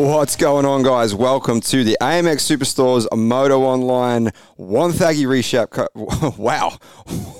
What's going on, guys? Welcome to the AMX Superstores Moto Online Wonthaggi recap. Co- wow,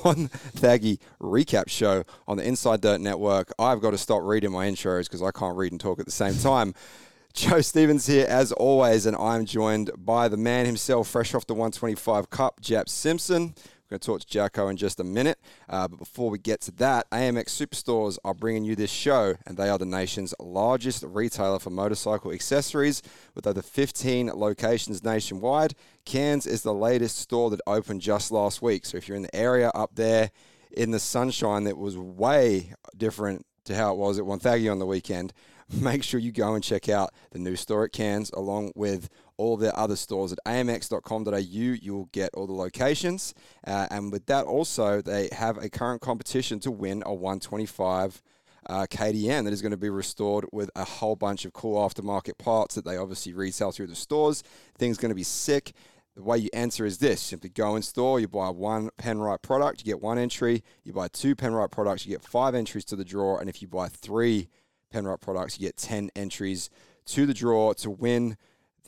One Thaggy recap show on the Inside Dirt Network. I've got to stop reading my intros because I can't read and talk at the same time. Joe Stevens here, as always, and I'm joined by the man himself, fresh off the 125 Cup, Jack Simpson. We're going to talk to Jacko in just a minute. Uh, but before we get to that, AMX Superstores are bringing you this show, and they are the nation's largest retailer for motorcycle accessories with over 15 locations nationwide. Cairns is the latest store that opened just last week. So if you're in the area up there in the sunshine, that was way different to how it was at Wonthaggi on the weekend. Make sure you go and check out the new store at Cairns along with all of their other stores at amx.com.au. You will get all the locations. Uh, and with that, also, they have a current competition to win a 125 uh, KTM that is going to be restored with a whole bunch of cool aftermarket parts that they obviously resell through the stores. Things going to be sick. The way you enter is this simply go in store, you buy one Penrite product, you get one entry. You buy two Penrite products, you get five entries to the draw. And if you buy three Penrite products, you get 10 entries to the draw to win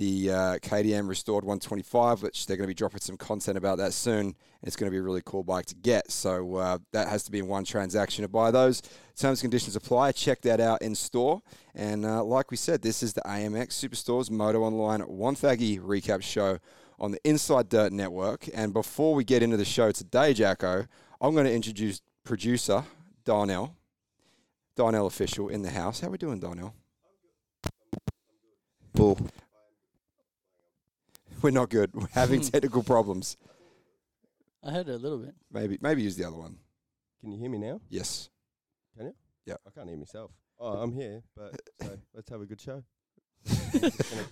the uh, KTM Restored 125, which they're going to be dropping some content about that soon. It's going to be a really cool bike to get. So uh, that has to be in one transaction to buy those. Terms and conditions apply. Check that out in store. And uh, like we said, this is the AMX Superstores Moto Online Wonthaggi recap show on the Inside Dirt Network. And before we get into the show today, Jacko, I'm going to introduce producer Darnell. Darnell official in the house. How are we doing, Darnell? Bull. We're not good. We're having technical problems. I heard it a little bit. Maybe maybe use the other one. Can you hear me now? Yes. Can you? Yeah. I can't hear myself. Oh, I'm here, but so let's have a good show.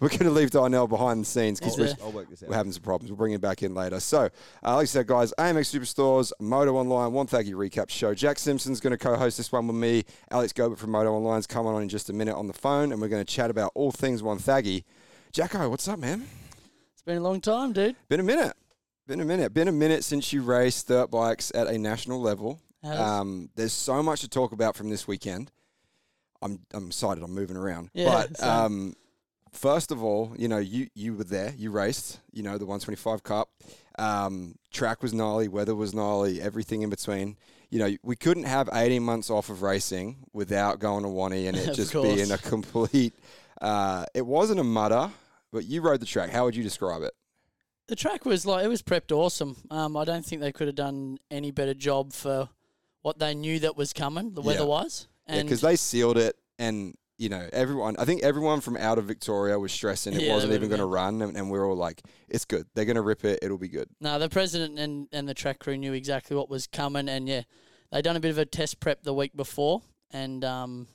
We're going to leave Darnell behind the scenes because we're, I'll work this out. we're having some problems. We'll bring him back in later. So, uh, like I said, guys, AMX Superstores, Moto Online, Wonthaggi recap show. Jack Simpson's going to co-host this one with me. Alex Gobert from Moto Online's coming on in just a minute on the phone, and we're going to chat about all things Wonthaggi. Jacko, what's up, man? Been a long time, dude. Been a minute. Been a minute. Been a minute since you raced dirt bikes at a national level. Um, there's so much to talk about from this weekend. I'm I'm excited. I'm moving around. Yeah, but um, first of all, you know, you you were there. You raced. You know, the 125 Cup. Um, track was gnarly. Weather was gnarly. Everything in between. You know, we couldn't have 18 months off of racing without going to Wanty and it just course. being a complete. Uh, it wasn't a mutter, but you rode the track. How would you describe it? the track was like it was prepped awesome. Um, I don't think they could have done any better job for what they knew that was coming, the Yeah. weather was. Yeah, And because they sealed it, and you know everyone. I think everyone from out of Victoria was stressing it Yeah, wasn't even going to run, and, and we are all like, "It's good. They're going to rip it. It'll be good." no, the president and, and the track crew knew exactly what was coming, and yeah, they done a bit of a test prep the week before, and um,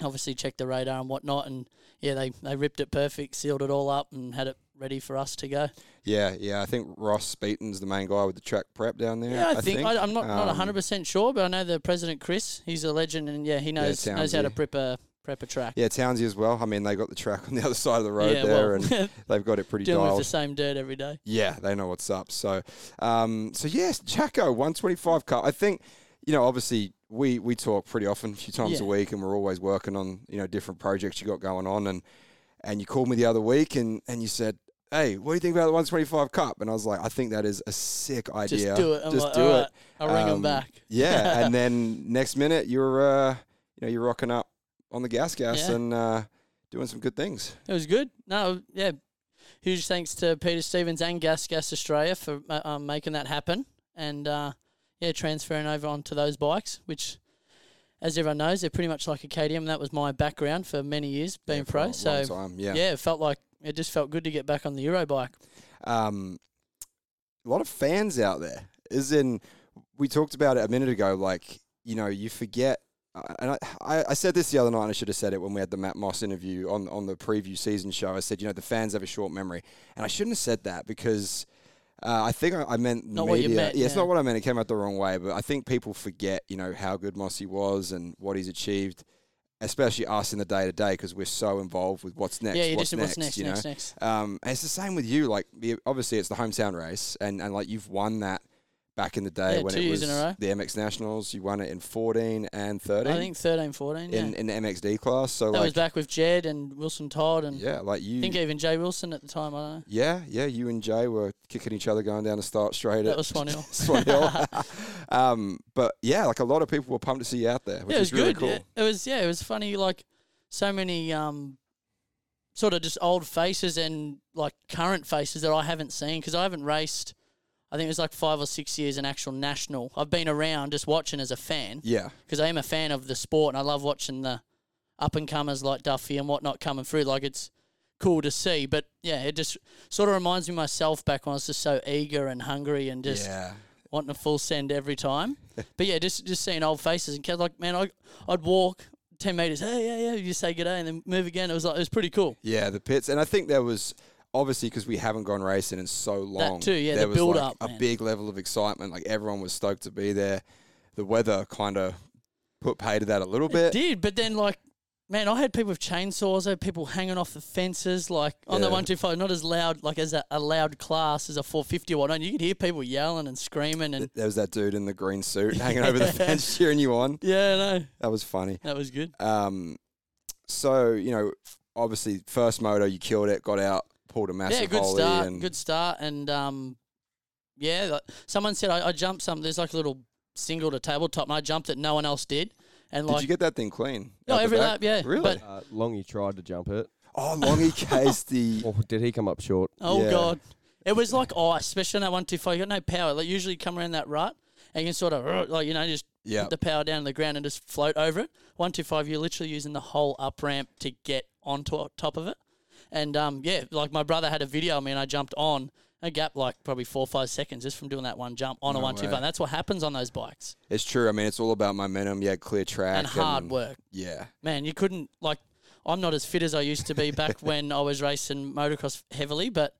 obviously checked the radar and whatnot, and yeah, they they ripped it perfect, sealed it all up, and had it ready for us to go. Yeah, yeah. I think Ross Beaton's the main guy with the track prep down there. Yeah, I, think, I, I'm not not Um, hundred percent sure, but I know the president Chris. He's a legend, and yeah, he knows knows how to prep a prep a track. Yeah, Townsy as well. I mean, they got the track on the other side of the road Yeah, there, well, and they've got it pretty dealing with the same dirt every day. Yeah, they know what's up. So, um, so yes, Jacko, 125 car. I think, you know, obviously we we talk pretty often, a few times a week, and we're always working on you know different projects you got going on. And and you called me the other week, and and you said, hey, what do you think about the 125 Cup? And I was like, I think that is a sick idea. Just do it. I'm Just like, do "All it. right, I'll ring him Um, back. Yeah, and then next minute you're uh, you know you're rocking up on the gas gas Yeah. and uh, doing some good things. It was good. No, yeah. Huge thanks to Peter Stevens and Gas Gas Australia for uh, um, making that happen, and uh, yeah, transferring over onto those bikes, which. As everyone knows, they're pretty much like a KTM. That was my background for many years being Yeah, pro. So time, yeah. yeah. it felt like it just felt good to get back on the Euro bike. um, a lot of fans out there. Is in we talked about it a minute ago. Like you know, you forget. uh, And I, I, I said this the other night, and I should have said it when we had the Matt Moss interview on on the preview season show. I said, you know, the fans have a short memory, and I shouldn't have said that because uh, I think I, I meant the Not media. meant, yeah, it's not what I meant. It came out the wrong way, but I think people forget, you know, how good Mossy was and what he's achieved, especially us in the day to day because we're so involved with what's next. yeah, you what's just what's next, you know? next, next. Um, and it's the same with you. Like, obviously, it's the hometown race, and, and like you've won that back in the day Yeah, when it was in the MX Nationals. You won it in 14 and 13 I think 13, 14. Yeah. in, in the MXD class. So that like, was back with Jed and Wilson Todd and yeah, like you. I think even Jay Wilson at the time. I don't know. yeah, yeah, you and Jay were kicking each other going down the start straight. That at was Swan Hill. Swan Hill. um, but yeah, like a lot of people were pumped to see you out there, which yeah, it was is really good. cool. Yeah, It was yeah, it was funny. Like so many um, sort of just old faces and like current faces that I haven't seen because I haven't raced. I think it was like five or six years in actual national. I've been around just watching as a fan Yeah, because I am a fan of the sport and I love watching the up and comers like Duffy and whatnot coming through. Like it's cool to see. But yeah, it just sort of reminds me of myself back when I was just so eager and hungry and just yeah, wanting a full send every time. but yeah, just just seeing old faces and kids like man, I I'd walk ten meters, hey yeah yeah, you say good day and then move again. It was like it was pretty cool. yeah. The pits, and I think there was obviously because we haven't gone racing in so long. too, yeah, the there was build like up, a man. big level of excitement. Like everyone was stoked to be there. The weather kind of put pay to that a little It bit. did, but then like. Man, I had people with chainsaws. I had people hanging off the fences, like on the one two five. Not as loud, like as a, a loud class as a four fifty or whatnot. You could hear people yelling and screaming, and There was that dude in the green suit hanging over the fence cheering you on. yeah, no, That was funny. that was good. Um, so you know, obviously, first moto you killed it, got out, pulled a massive yeah, good ollie start. and Good start. And um, yeah, like, someone said I, I jumped some. There's like a little single to tabletop, and I jumped it. No one else did. And Did you get that thing clean? No, out every lap, yeah, Really? but- Uh, Longy tried to jump it. oh, Longy cased the. Or did he come up short? oh yeah. god, it was like ice, especially on that one two five. You got no power. Like usually you come around that rut, and you can sort of like you know just Yeah. put the power down to the ground and just float over it. One two five, you're literally using the whole up ramp to get onto top of it. And um, yeah, like my brother had a video of me, and I jumped on a gap like probably four or five seconds just from doing that one jump on a No one two way. five. That's what happens on those bikes It's true. I mean, it's all about momentum. Yeah, clear track and hard work. Yeah. Man, you couldn't like. I'm not as fit as I used to be back when I was racing motocross heavily, but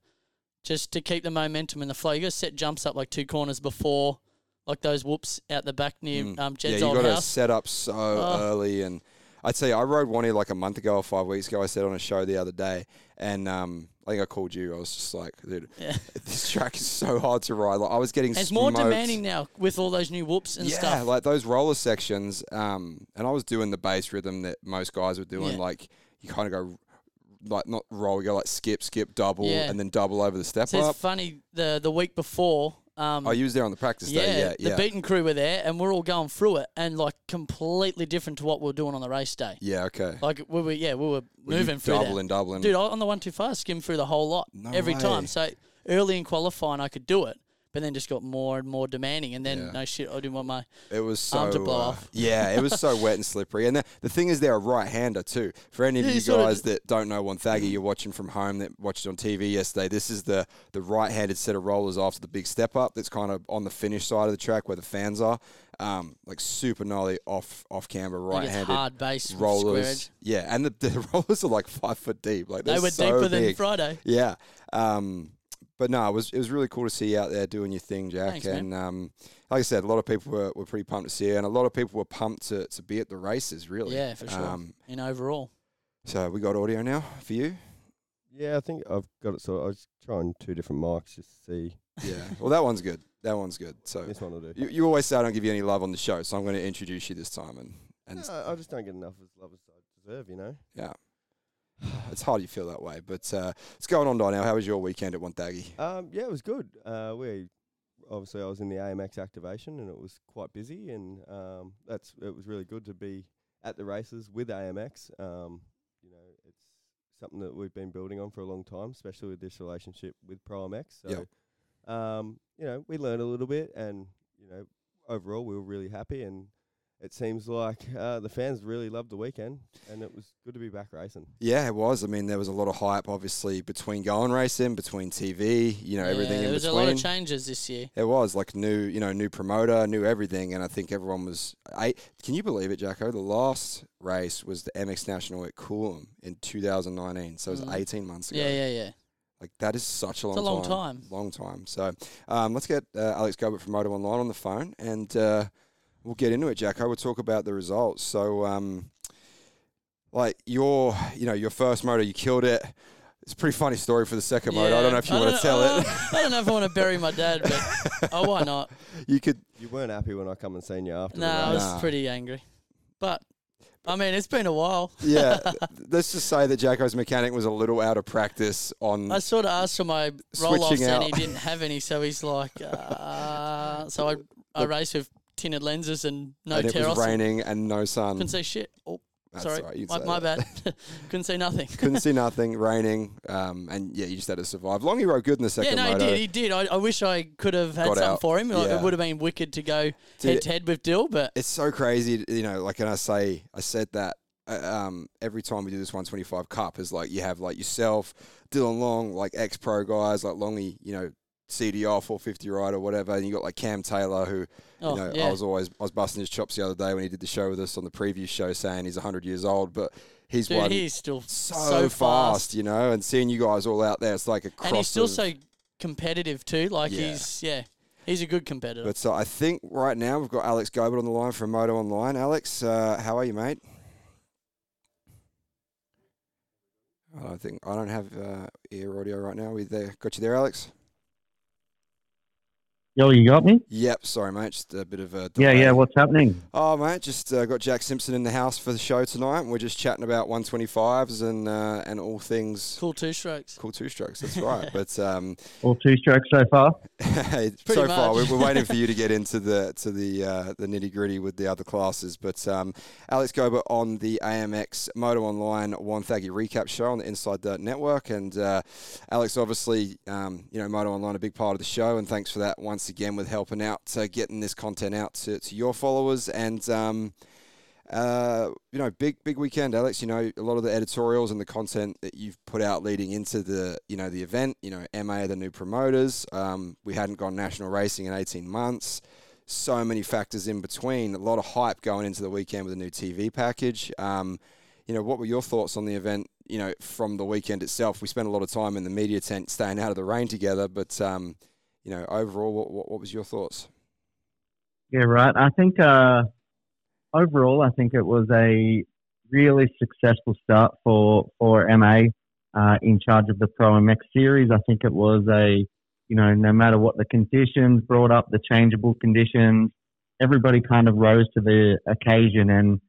just to keep the momentum and the flow, you got to set jumps up like two corners before, like those whoops out the back near Mm. um, yeah, Jed's you old got to house. set up so Oh. early, and I'd say I rode one here like a month ago or five weeks ago. I said on a show the other day, and um, I think I called you. I was just like, dude, Yeah. this track is so hard to ride. Like I was getting And it's more demanding now with all those new whoops and yeah, stuff. Yeah, like those roller sections. Um, and I was doing the bass rhythm that most guys were doing. Yeah. Like you kind of go, like not roll, you go like skip, skip, double, Yeah. and then double over the step so up. it's funny. The the week before, um, Oh, you was there on the practice yeah, day. Yeah, the yeah, Beaton crew were there, and we're all going through it, and like completely different to what we are doing on the race day. yeah. Okay. Like we were, yeah, we were Were moving through that. doubling, doubling. Dude, I- on the one two five, skimmed through the whole lot No every way. time. So early in qualifying, I could do it, but then just got more and more demanding. And then Yeah. no shit, I didn't want my It was so arm to blow uh, off. Yeah, it was so wet and slippery. And the, the thing is, they're a right-hander too. For any of Yeah, you you sort of- guys that don't know one Wonthaggi, you're watching from home that watched on TV yesterday. This is the the right-handed set of rollers after the big step up. That's kind of on the finish side of the track where the fans are. Um, like super gnarly off off camber it's right-handed hard base rollers. Yeah, and the, the rollers are like five foot deep. Like They were so deeper than. Friday. Yeah. Um, but no, it was it was really cool to see you out there doing your thing, Jack. Thanks, man. and um, like I said, a lot of people were, were pretty pumped to see you, and a lot of people were pumped to, to be at the races. Really, Yeah, for sure. Um, In overall, so we got audio now for you. Yeah, I think I've got it. So I was trying two different mics just to see. Yeah. well, that one's good. That one's good. So This one will do. you, you always say I don't give you any love on the show, so I'm going to introduce you this time, and and No, I just don't get enough as love as I deserve, you know. yeah. It's hard you feel that way, but uh, what's going on, Donnell? How was your weekend at Wonthaggi? Um, yeah, it was good. Uh, we obviously I was in the AMX activation and it was quite busy, and um, that's it was really good to be at the races with AMX. Um, you know, it's something that we've been building on for a long time, especially with this relationship with ProMX. So, Yep. um, you know, we learned a little bit, and you know, overall we were really happy, and it seems like uh, the fans really loved the weekend, and it was good to be back racing. Yeah, it was. I mean, there was a lot of hype, obviously, between going racing, between TV, you know, everything yeah, in there was between. a lot of changes this year. It was like new, you know, new promoter, new everything, and I think everyone was. I can you believe it, Jacko? The last race was the MX National at Coolum in 2019, so it was Mm. 18 months ago. Yeah, yeah, yeah. Like that is such a long, It's a long time. time. Long time. So um, let's get uh, Alex Gobert from Moto Online on the phone, and uh, we'll get into it, Jacko. We'll talk about the results. So, um, like your, you know, your first moto, you killed it. It's a pretty funny story for the second Yeah, mode. I don't know if you I want to tell know- it. I don't know if I want to bury my dad, but oh, why not? You could. You weren't happy when I come and seen you after. No, the I was Nah. pretty angry, but I mean, it's been a while. Yeah. let's just say that Jacko's mechanic was a little out of practice on. I sort of asked for my roll offs and he didn't have any, so he's like, uh, so I I Look- raced with tinted lenses and no and it was raining and no sun. Couldn't see shit. Oh, That's sorry, right, my, my bad. Couldn't see nothing. Couldn't see nothing, raining, um, and yeah, you just had to survive. Longy rode good in the second. yeah, no, he did. He did. I, I wish I could have had Got something out. for him. Yeah. It would have been wicked to go head to head with Dill, but it's so crazy, you know. Like, and I say, I said that uh, um, every time we do this 125 Cup is like you have like yourself, Dylan Long, like ex pro guys, like Longy, you know, CDR 450 rider, or whatever, and you got like Cam Taylor, who oh you know, yeah, I was always I was busting his chops the other day when he did the show with us on the preview show, saying he's 100 years old, but he's dude, won he's still so, so fast, you know. And seeing you guys all out there, it's like a cross. and he's still of- so competitive too. Like Yeah. he's yeah, he's a good competitor. But so I think right now we've got Alex Gobert on the line from Moto Online. Alex, uh, how are you, mate? I don't think I don't have uh, ear audio right now. We there? Got you there, Alex? Yo, you got me? Yep. Sorry, mate. Just a bit of a Yeah, delay. yeah. What's happening? Oh, mate, just uh, got Jack Simpson in the house for the show tonight. and We're just chatting about 125s and uh, and all things cool two strokes. cool two strokes. That's right. but um, All two strokes so far. so Pretty far, much. we're, we're waiting for you to get into the to the uh, the nitty gritty with the other classes. But um, Alex Gobert on the AMX Moto Online Wonthaggi recap show on the Inside Dirt Network, and uh, Alex, obviously, um, you know, Moto Online a big part of the show, and thanks for that once again with helping out uh, getting this content out to, to your followers and. Um, uh, you know, big big weekend, Alex. You know, a lot of the editorials and the content that you've put out leading into the you know the event. You know, MA the new promoters. Um, we hadn't gone national racing in eighteen months. So many factors in between. A lot of hype going into the weekend with a new TV package. Um, you know, what were your thoughts on the event? You know, from the weekend itself, we spent a lot of time in the media tent, staying out of the rain together. But um, you know, overall, what, what, what was your thoughts? Yeah, right. I think uh, overall, I think it was a really successful start for for MA uh, in charge of the Pro MX series. I think it was a you know no matter what the conditions brought up, the changeable conditions, everybody kind of rose to the occasion, and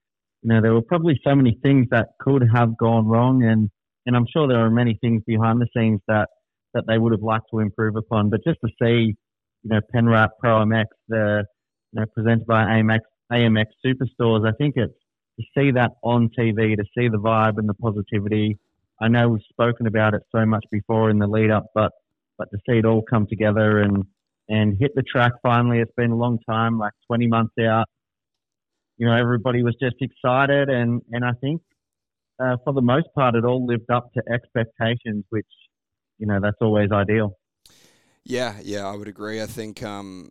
you know there were probably so many things that could have gone wrong, and and I'm sure there are many things behind the scenes that that they would have liked to improve upon. But just to see, you know, Penrite Pro MX, the you know, presented by AMX, AMX Superstores. I think it's to see that on TV, to see the vibe and the positivity. I know we've spoken about it so much before in the lead up, but but to see it all come together and and hit the track finally. It's been a long time, like 20 months out. You know, everybody was just excited, and and I think uh, for the most part, it all lived up to expectations, which you know that's always ideal. Yeah, yeah, I would agree. I think um,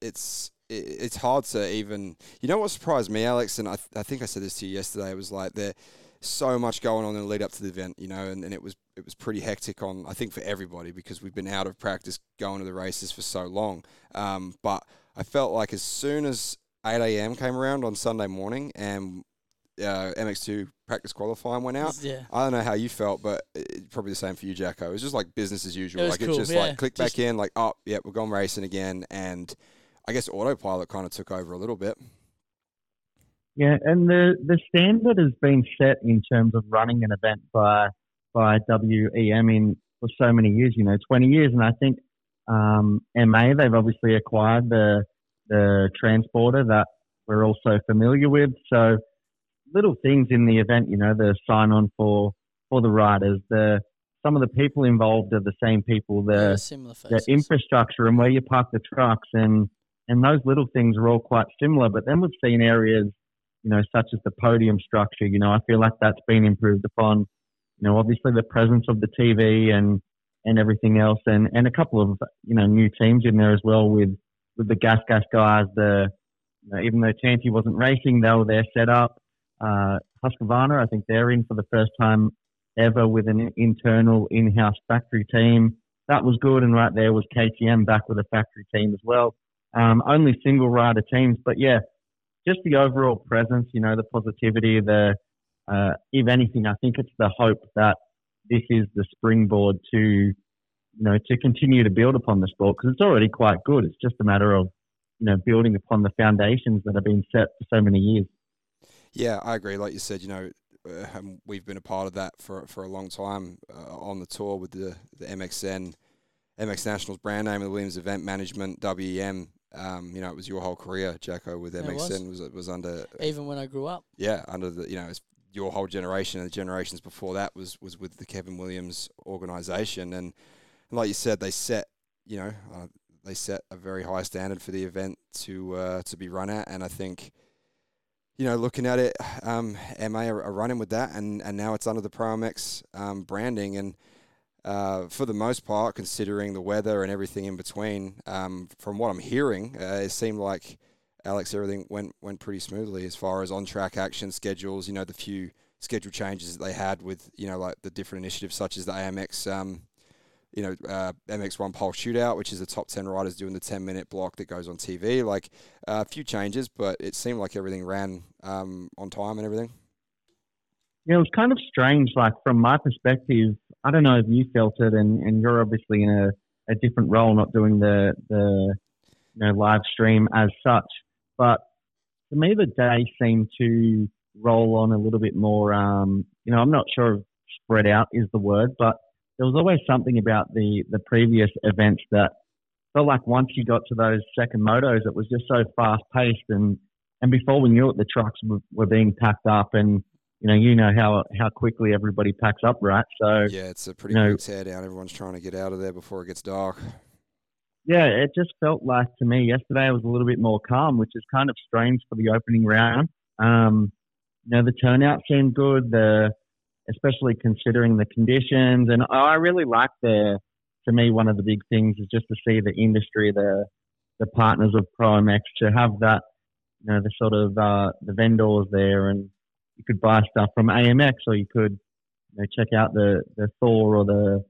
it's it, it's hard to even. You know what surprised me, Alex, and I, th- I think I said this to you yesterday. It was like there so much going on in the lead up to the event, you know, and, and it was it was pretty hectic on I think for everybody because we've been out of practice going to the races for so long. Um, but I felt like as soon as 8 a.m. came around on Sunday morning and uh, MX2 practice qualifying went out. Yeah. I don't know how you felt, but it, probably the same for you, Jacko. It was just like business as usual. was like cool, it's just yeah. like click Just- back in, like oh yeah, we're going racing again, and I guess autopilot kind of took over a little bit. Yeah, and the, the standard has been set in terms of running an event by by WEM in for so many years, you know, 20 years, and I think um, MA they've obviously acquired the the transporter that we're also familiar with. So little things in the event, you know, the sign on for for the riders, the some of the people involved are the same people. The yeah, the infrastructure and where you park the trucks and and those little things are all quite similar. But then we've seen areas, you know, such as the podium structure. You know, I feel like that's been improved upon. You know, obviously the presence of the TV and and everything else, and and a couple of you know new teams in there as well with with the gas gas guys. The you know, even though Chanty wasn't racing, they were there set up. Uh, Husqvarna, I think they're in for the first time ever with an internal in-house factory team that was good. And right there was KTM back with a factory team as well. Um, only single rider teams, but yeah, just the overall presence, you know, the positivity, the, uh, if anything, I think it's the hope that this is the springboard to, you know, to continue to build upon the sport because it's already quite good. It's just a matter of, you know, building upon the foundations that have been set for so many years. Yeah, I agree. Like you said, you know, uh, we've been a part of that for for a long time uh, on the tour with the the MXN, MX Nationals brand name of the Williams Event Management WEM. Um, you know, it was your whole career, Jacko, with Yeah, it MXN was was under Even when I grew up. yeah under the you know it's your whole generation and the generations before that was was with the Kevin Williams organization and, and like you said they set you know uh, they set a very high standard for the event to uh, to be run at and I think you know looking at it um, MA are, running with that and and now it's under the ProMX um, branding and uh, for the most part, considering the weather and everything in between, um, from what I'm hearing, uh, it seemed like Alex, everything went went pretty smoothly as far as on track action schedules. You know, the few schedule changes that they had with you know like the different initiatives such as the AMX, um, you know, uh, MX1 pole Shootout, which is the top ten riders doing the ten minute block that goes on TV. Like uh, a few changes, but it seemed like everything ran um, on time and everything. Yeah, it was kind of strange. Like from my perspective, I don't know if you felt it, and, and you're obviously in a, a different role, not doing the the you know live stream as such. But to me, the day seemed to roll on a little bit more. Um, you know, I'm not sure if spread out is the word, but there was always something about the the previous events that felt like once you got to those second motos, it was just so fast paced, and and before we knew it, the trucks were, were being packed up, and you know, you know how how quickly everybody packs up, right? So Yeah, it's a pretty No. quick tear down. Everyone's trying to get out of there before it gets dark. yeah, it just felt like to me yesterday was a little bit more calm, which is kind of strange for the opening round. Um, you know, the turnout seemed good, the especially considering the conditions, and I really like the. To me, one of the big things is just to see the industry, the the partners of ProMX, to have that, you know, the sort of uh, the vendors there, and you could buy stuff from AMX, or you could, you know, check out the the Thor or the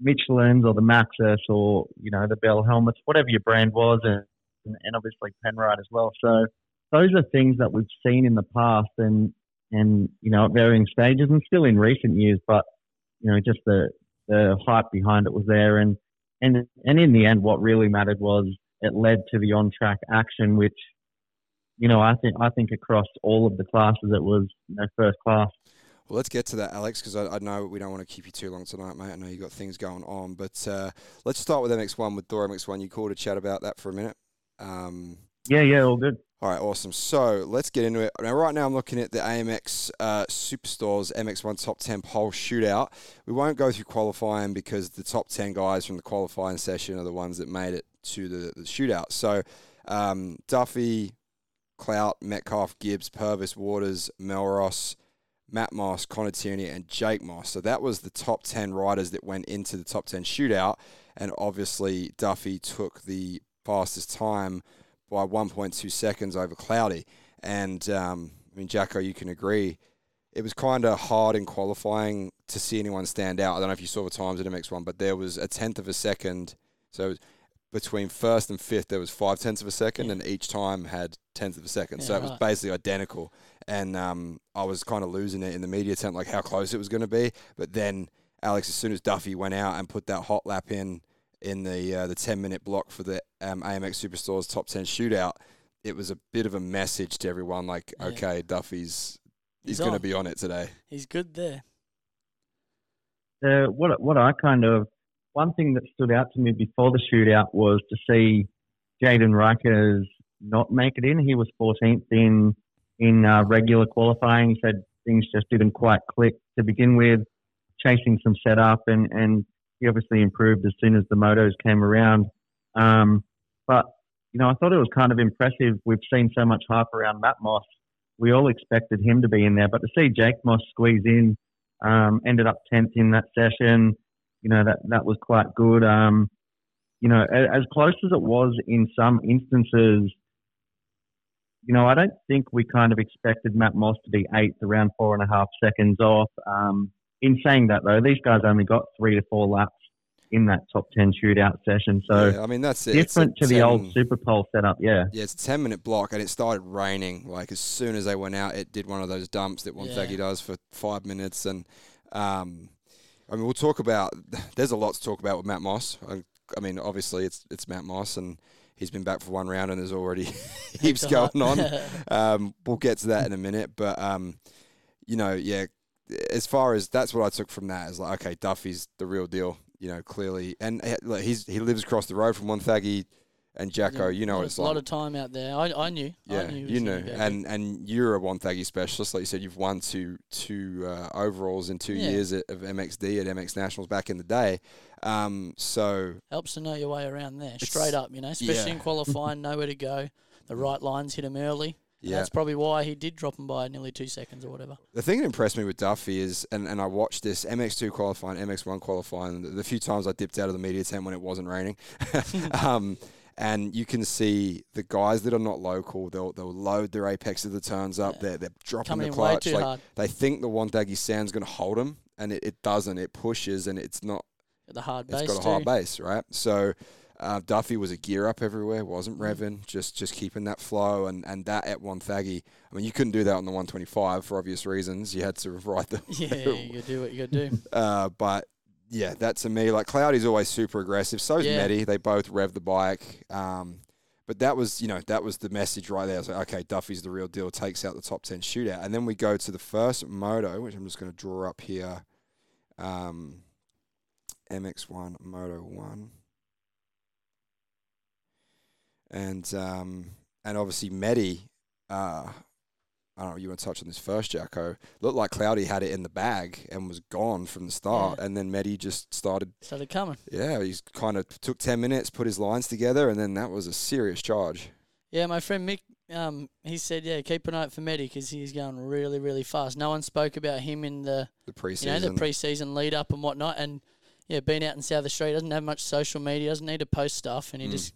Michelin's or the Maxis or you know the Bell helmets, whatever your brand was, and and obviously Penrite as well. So those are things that we've seen in the past, and and you know at varying stages, and still in recent years. But you know just the the hype behind it was there, and and and in the end, what really mattered was it led to the on track action, which you know I think I think across all of the classes it was you know first class. Well, let's get to that, Alex, because I, I know we don't want to keep you too long tonight, mate. I know you've got things going on, but uh, let's start with MX1 with Thor MX1. You called a chat about that for a minute. Um, Yeah, yeah, all good. All right, awesome. So let's get into it. Now, right now, I'm looking at the AMX uh, Superstores MX1 Top 10 Pole shootout. We won't go through qualifying because the top 10 guys from the qualifying session are the ones that made it to the, the shootout. So um, Duffy, Clout, Metcalf, Gibbs, Purvis, Waters, Mellross, Matt Moss, Connor Tierney, and Jake Moss. So that was the top 10 riders that went into the top 10 shootout. And obviously, Duffy took the fastest time by 1.2 seconds over Cloudy. And um, I mean, Jacko, you can agree. It was kind of hard in qualifying to see anyone stand out. I don't know if you saw the times in MX1, but there was a tenth of a second. So it was between first and fifth, there was five tenths of a second, and each time had tenths of a second. so it was right. basically identical. And um, I was kind of losing it in the media tent, like how close it was going to be. But then Alex, as soon as Duffy went out and put that hot lap in in the uh, the ten minute block for the um, AMX Superstores top ten shootout, it was a bit of a message to everyone, like, Yeah. okay, Duffy's he's He's going to be on it today. He's good there. uh, what what I kind of one thing that stood out to me before the shootout was to see Jayden Rykers not make it in. He was 14th in in uh, regular qualifying. He said things just didn't quite click to begin with, chasing some setup, and and he obviously improved as soon as the motos came around. Um, but you know, I thought it was kind of impressive. We've seen so much hype around Matt Moss. We all expected him to be in there, but to see Jake Moss squeeze in, um, ended up 10th in that session. You know, that, that was quite good. Um, you know, as close as it was in some instances, you know, I don't think we kind of expected Matt Moss to be eighth around four and a half seconds off. Um, in saying that, though, these guys only got three to four laps in that top 10 shootout session. So yeah, I mean that's it. Different to the old Super Pole setup, yeah. Yeah, it's a 10 minute block and it started raining. Like as soon as they went out, it did one of those dumps that one Yeah. Does for five minutes. And um, I mean, we'll talk about. There's a lot to talk about with Matt Moss. I, I mean, obviously it's it's Matt Moss, and he's been back for one round, and there's already heaps going on. Um, we'll get to that in a minute, but um, you know, yeah. As far as that's what I took from that is like, okay, Duffy's the real deal. You know, clearly, and eh, he's he lives across the road from Wonthaggi and Jacko. You know, it's a like. lot of time out there. I, I knew. Yeah, I knew you know, and and you're a Wonthaggi specialist, like you said. You've won two two uh, overalls in two Yeah. years at, of MXD at MX Nationals back in the day. Um, so helps to know your way around there. Straight up, you know, especially yeah. in qualifying, know where to go. The right lines hit him early. Yeah, That's probably why he did drop him by nearly two seconds or whatever. the thing that impressed me with Duffy is, and, and I watched this MX2 qualifying, MX1 qualifying, the, the few times I dipped out of the media tent when it wasn't raining. um, and you can see the guys that are not local, they'll, they'll load their apex of the turns up, Yeah. they're, they're dropping Coming the clutch. too Like, hard they think the Wonthaggi sound's going to hold them, and it, it doesn't. It pushes, and it's not the hard It's got a too. high base, right? So uh, Duffy was a gear up everywhere, wasn't Mm. revving, just just keeping that flow, and, and that at Wonthaggi. I mean, you couldn't do that on the 125 for obvious reasons. You had to ride the. Yeah, you do what you got to do. Uh, but yeah, that to me, like Cloudy's always super aggressive. So's Yeah. Medi. They both rev the bike. Um, but that was, you know, that was the message right there. I was like, okay, Duffy's the real deal. Takes out the top 10 shootout. And then we go to the first moto, which I'm just going to draw up here. Um, MX1 Moto 1. And um, and obviously Medi, uh, I don't know, you want to touch on this first, Jacko. Looked like Cloudy had it in the bag and was gone from the start. And then Medi just started, Started coming. yeah, he kind of took 10 minutes, put his lines together, and then that was a serious charge. Yeah, my friend Mick, um, he said, yeah, keep an eye out for Medi because he's going really, really fast. No one spoke about him in the, The preseason, you know, the preseason lead up and whatnot. And yeah, being out in South Australia doesn't have much social media, doesn't need to post stuff, and he Mm. just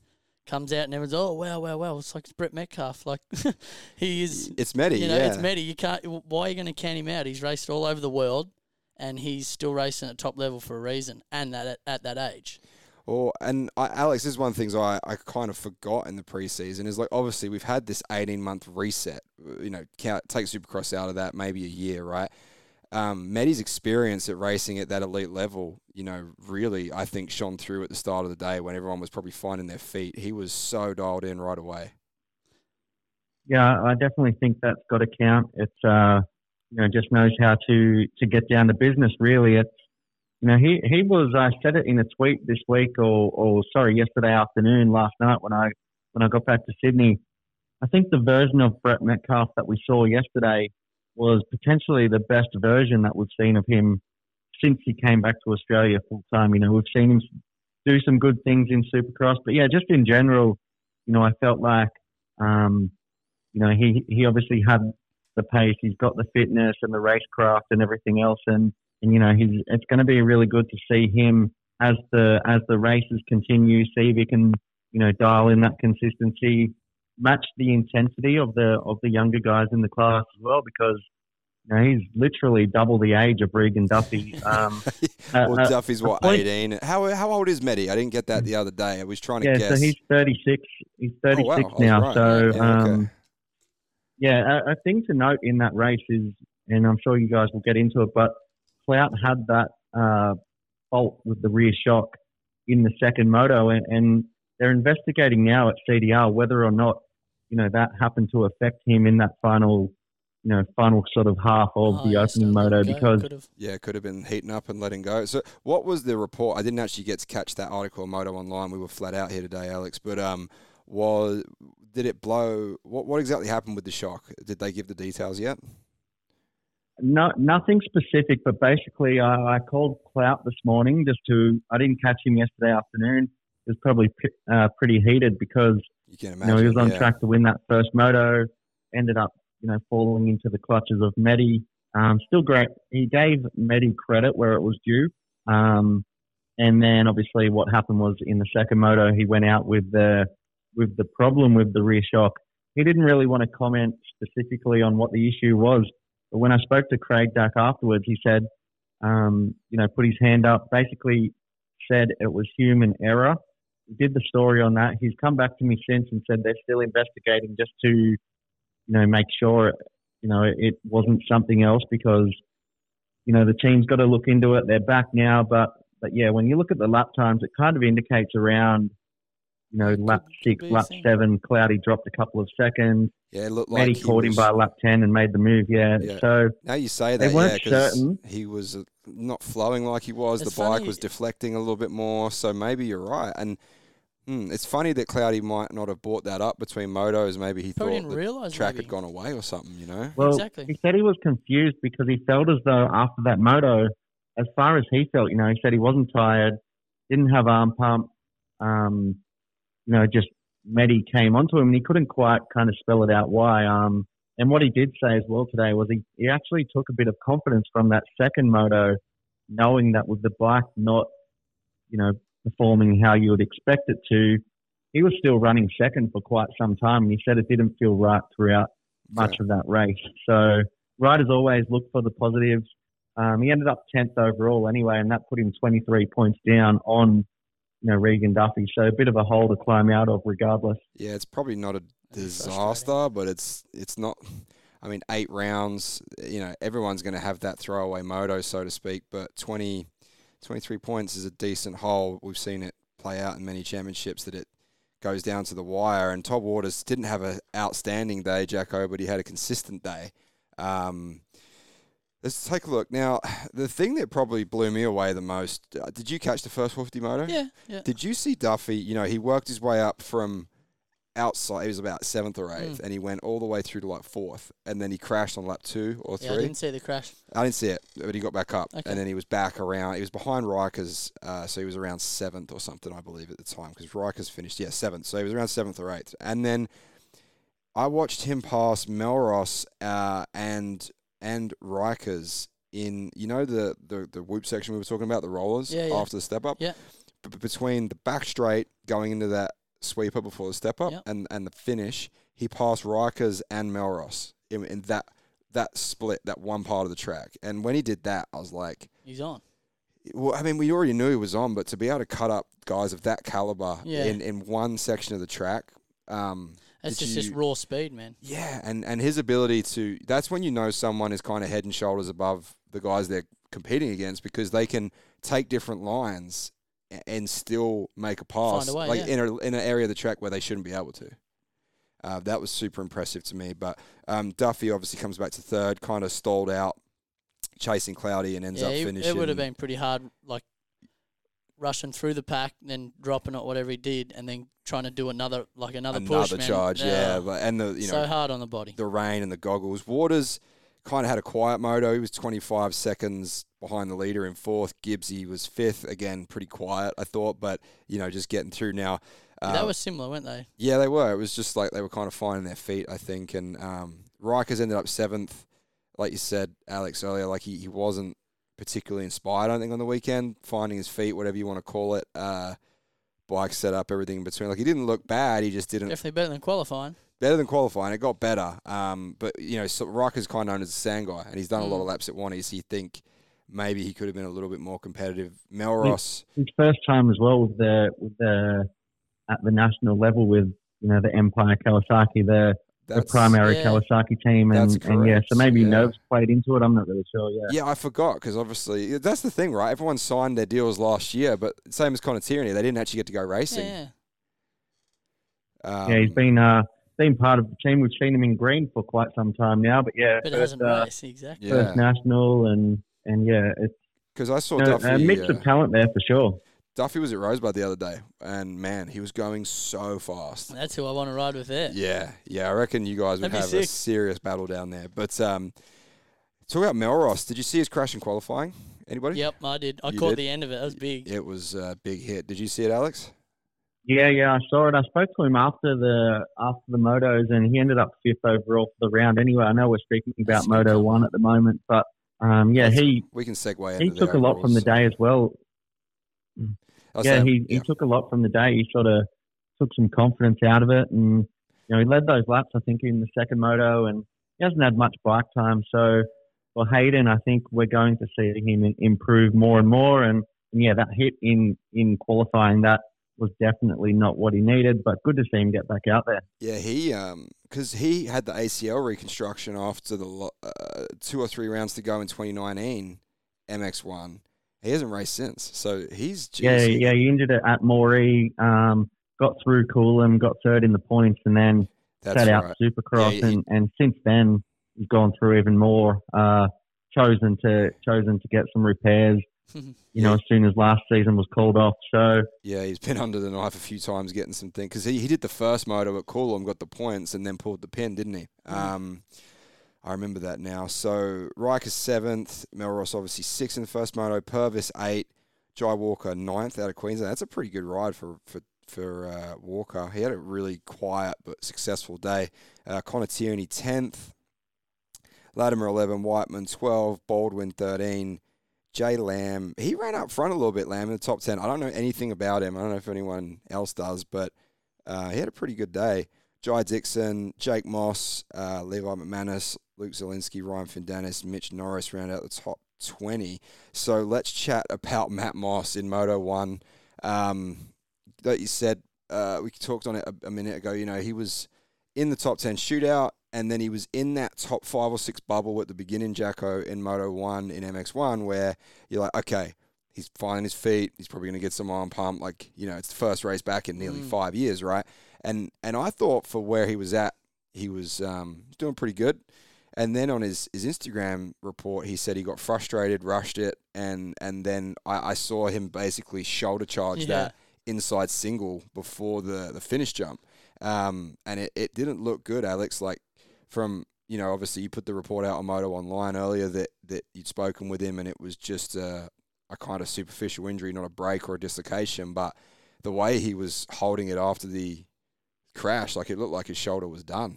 comes out and everyone's, oh wow, wow, wow. It's like it's Brett Metcalf. Like he is, it's Medi, you know, yeah. it's Medi. You can't. Why are you going to count him out? He's raced all over the world, and he's still racing at top level for a reason, and that at, at that age. Or and I, Alex, this is one of the things I, I kind of forgot in the preseason is like obviously we've had this eighteen month reset. You know, count, take Supercross out of that, maybe a year, right? Um, Medi's experience at racing at that elite level, you know, really I think shone through at the start of the day when everyone was probably finding their feet. He was so dialed in right away. Yeah, I definitely think that's got to count. It's uh, you know, just knows how to to get down to business. Really, it's you know, he he was. I said it in a tweet this week, or or sorry, yesterday afternoon, last night when I when I got back to Sydney. I think the version of Brett Metcalf that we saw yesterday was potentially the best version that we've seen of him since he came back to Australia full time. You know, we've seen him do some good things in Supercross, but yeah, just in general, you know, I felt like. Um, you know, he he obviously had the pace, he's got the fitness and the racecraft and everything else, and and you know, he's it's going to be really good to see him as the as the races continue, see if he can you know dial in that consistency, match the intensity of the of the younger guys in the class as well, because you know he's literally double the age of Regan Duffy. Um, well, uh, Duffy's what eighteen? How how old is Medi? I didn't get that the other day. I was trying to yeah, guess. so he's 36. He's 36 Oh, wow. Now. right. So Yeah, okay. um, yeah, a, a thing to note in that race is, and I'm sure you guys will get into it, but Clout had that uh, fault with the rear shock in the second moto, and, and they're investigating now at CDR whether or not you know that happened to affect him in that final, you know, final sort of half of Oh, the yeah, opening so moto go, because could've- Yeah, it could have been heating up and letting go. So, what was the report? I didn't actually get to catch that article on Moto Online. We were flat out here today, Alex. But um, was did it blow? What what exactly happened with the shock? Did they give the details yet? No, nothing specific, but basically, uh, I called Clout this morning just to. I didn't catch him yesterday afternoon. It was probably p- uh, pretty heated because You can you imagine. know he was on yeah. track to win that first moto. Ended up, you know, falling into the clutches of Medi. Um, still great. He gave Medi credit where it was due. Um, and then obviously, what happened was in the second moto, he went out with the with the problem with the rear shock. He didn't really want to comment specifically on what the issue was. But when I spoke to Craig Dack afterwards, he said, um, you know, put his hand up, basically said it was human error. Did the story on that. He's come back to me since and said they're still investigating just to, you know, make sure, you know, it wasn't something else because, you know, the team's got to look into it. They're back now, but but yeah, when you look at the lap times, it kind of indicates around, you know, lap could six, be lap seven. Cloudy dropped a couple of seconds. Yeah, it looked like Matty he caught him was- by lap ten and made the move. Yeah, Yeah. so Now you say They that, weren't yeah, 'cause certain. he was uh, not flowing like he was. It's the bike funny- was deflecting a little bit more, so maybe you're right. And hmm, it's funny that Cloudy might not have brought that up between motos. Maybe he Probably thought didn't the track maybe. had gone away or something. You know? Well, Exactly. he said he was confused because he felt as though after that moto, as far as he felt, you know, he said he wasn't tired, didn't have arm pump, um, you know, just Medi came onto him and he couldn't quite kind of spell it out why. Um, and what he did say as well today was he, he actually took a bit of confidence from that second moto, knowing that with the bike not, you know, performing how you would expect it to, he was still running second for quite some time and he said it didn't feel right throughout much of that race. So riders always look for the positives. Um, he ended up 10th overall anyway, and that put him 23 points down on, you know, Regan Duffy. So a bit of a hole to climb out of regardless. Yeah, it's probably not a disaster, but it's it's not. I mean, eight rounds. You know, everyone's going to have that throwaway moto, so to speak. But 20, 23 points is a decent hole. We've seen it play out in many championships that it goes down to the wire. And Todd Waters didn't have an outstanding day, Jacko, but he had a consistent day. Um, let's take a look now. The thing that probably blew me away the most. Uh, did you catch the first 50 moto? Yeah, yeah. Did you see Duffy? You know, he worked his way up from outside. He was about seventh or eighth, Mm. and he went all the way through to like fourth, and then he crashed on lap two or Yeah, three. I didn't see the crash. I didn't see it, but he got back up, Okay. and then he was back around. He was behind Rykers, uh, so he was around seventh or something, I believe, at the time, because Rykers finished yeah seventh, so he was around seventh or eighth, and then I watched him pass Mellross uh, and and Rykers in you know the, the the whoop section we were talking about the rollers Yeah, yeah. after the step up Yeah. B- between the back straight going into that sweeper before the step up Yep. and and the finish he passed Rikers and Mellross in, in that that split that one part of the track and when he did that I was like He's on. well, I mean, we already knew he was on, but to be able to cut up guys of that caliber Yeah. in, in one section of the track, um, Just just you- raw speed, man. yeah, and, and his ability to that's when you know someone is kind of head and shoulders above the guys they're competing against because they can take different lines and still make a pass a way, like yeah. in a in an area of the track where they shouldn't be able to. Uh, that was super impressive to me. But um, Duffy obviously comes back to third, kind of stalled out, chasing Cloudy and ends yeah, up finishing. it would have been pretty hard, like rushing through the pack, then dropping it, whatever he did, and then trying to do another like another, another push, man. charge, yeah. And the you know so hard on the body. the rain and the goggles. Waters kind of had a quiet moto. He was 25 seconds behind the leader in fourth. Gibbsy was fifth. Again, pretty quiet, I thought, but you know, just getting through now. Uh, that was similar, weren't they? yeah, they were. It was just like they were kind of finding their feet, I think. And um, Rykers ended up seventh, like you said, Alex earlier. Like he, he wasn't particularly inspired, I don't think, on the weekend, finding his feet, whatever you want to call it. Uh, bike setup, everything in between. Like he didn't look bad. He just didn't Definitely better than qualifying. better than qualifying. It got better. Um, but you know, so Ryker's kind of known as a sand guy, and he's done a lot Mm. of laps at one. So you think maybe he could have been a little bit more competitive. Mellross, His first time as well with the with the at the national level with you know the Empire Kawasaki, the the primary Yeah. Kawasaki team, and, and yeah, so maybe yeah. nerves played into it. I'm not really sure. Yeah. Yeah, I forgot because obviously that's the thing, right? Everyone signed their deals last year, but same as Connor Tierney, they didn't actually get to go racing. yeah. Um, yeah, he's been uh been part of the team. We've seen him in green for quite some time now, but yeah, but it first, hasn't uh, raced exactly. yeah, first national and and yeah, it's because I saw you know, Duffy. a mix uh, of talent there for sure. Duffy was at Rosebud the other day, and man, he was going so fast. That's who I want to ride with there. Yeah, yeah, I reckon you guys would That'd be have a sick. serious battle down there. But um, talk about Mellross. Did you see his crash in qualifying? Anybody? Yep, I did. I You caught did? the end of it. That was big. It was a big hit. Did you see it, Alex? Yeah, yeah, I saw it. I spoke to him after the after the motos, and he ended up fifth overall for the round. Anyway, I know we're speaking about That's a good Moto. One at the moment, but um, yeah, That's- he We can segue. he into took a lot from the overalls. day as well. Yeah, he, he took a lot from the day. He sort of took some confidence out of it, and you know he led those laps. I think in the second moto, and he hasn't had much bike time. So for Hayden, I think we're going to see him improve more and more. And, and yeah, that hit in in qualifying that was definitely not what he needed, but good to see him get back out there. Yeah, he um because he had the ACL reconstruction after the uh, two or three rounds to go in 2019, MX1. He hasn't raced since, so he's yeah, geez, he- yeah. He injured it at Moree. Um, got through Coolum, got third in the points, and then that's set out. Supercross. Yeah, he- and, and since then, he's gone through even more. Uh, chosen to chosen to get some repairs. You know, as soon as last season was called off. So Yeah, he's been under the knife a few times getting some things because he, he did the first moto at Coolum, got the points, and then pulled the pin, didn't he? Um, I remember that now. So Riker seventh, Mellross obviously sixth in the first moto, Purvis eight, Jai Walker ninth out of Queensland. That's a pretty good ride for for for uh, Walker. He had a really quiet but successful day. Uh, Connor Tierney tenth, Latimer eleven, Whiteman twelve, Baldwin thirteen. Jay Lamb, he ran up front a little bit, Lamb, in the top 10. I don't know anything about him. I don't know if anyone else does, but uh, he had a pretty good day. Jai Dixon, Jake Moss, uh, Levi McManus, Luke Zielinski, Ryan Findanis, Mitch Norris round out the top 20. So let's chat about Matt Moss in Moto 1. Um, that you said, uh, we talked on it a, a minute ago, you know, he was in the top 10 shootout, and then he was in that top five or six bubble at the beginning, Jacko, in Moto 1 in MX1, where you're like, okay, he's finding his feet. He's probably going to get some arm pump. Like, you know, it's the first race back in nearly Mm. five years, right? And and I thought for where he was at, he was um, doing pretty good. And then on his, his Instagram report, he said he got frustrated, rushed it, and and then I, I saw him basically shoulder charge Yeah. that inside single before the, the finish jump. Um, and it, it didn't look good, Alex. Like from you know, obviously you put the report out on Moto Online earlier that, that you'd spoken with him, and it was just a, a kind of superficial injury, not a break or a dislocation. But the way he was holding it after the crash, like it looked like his shoulder was done.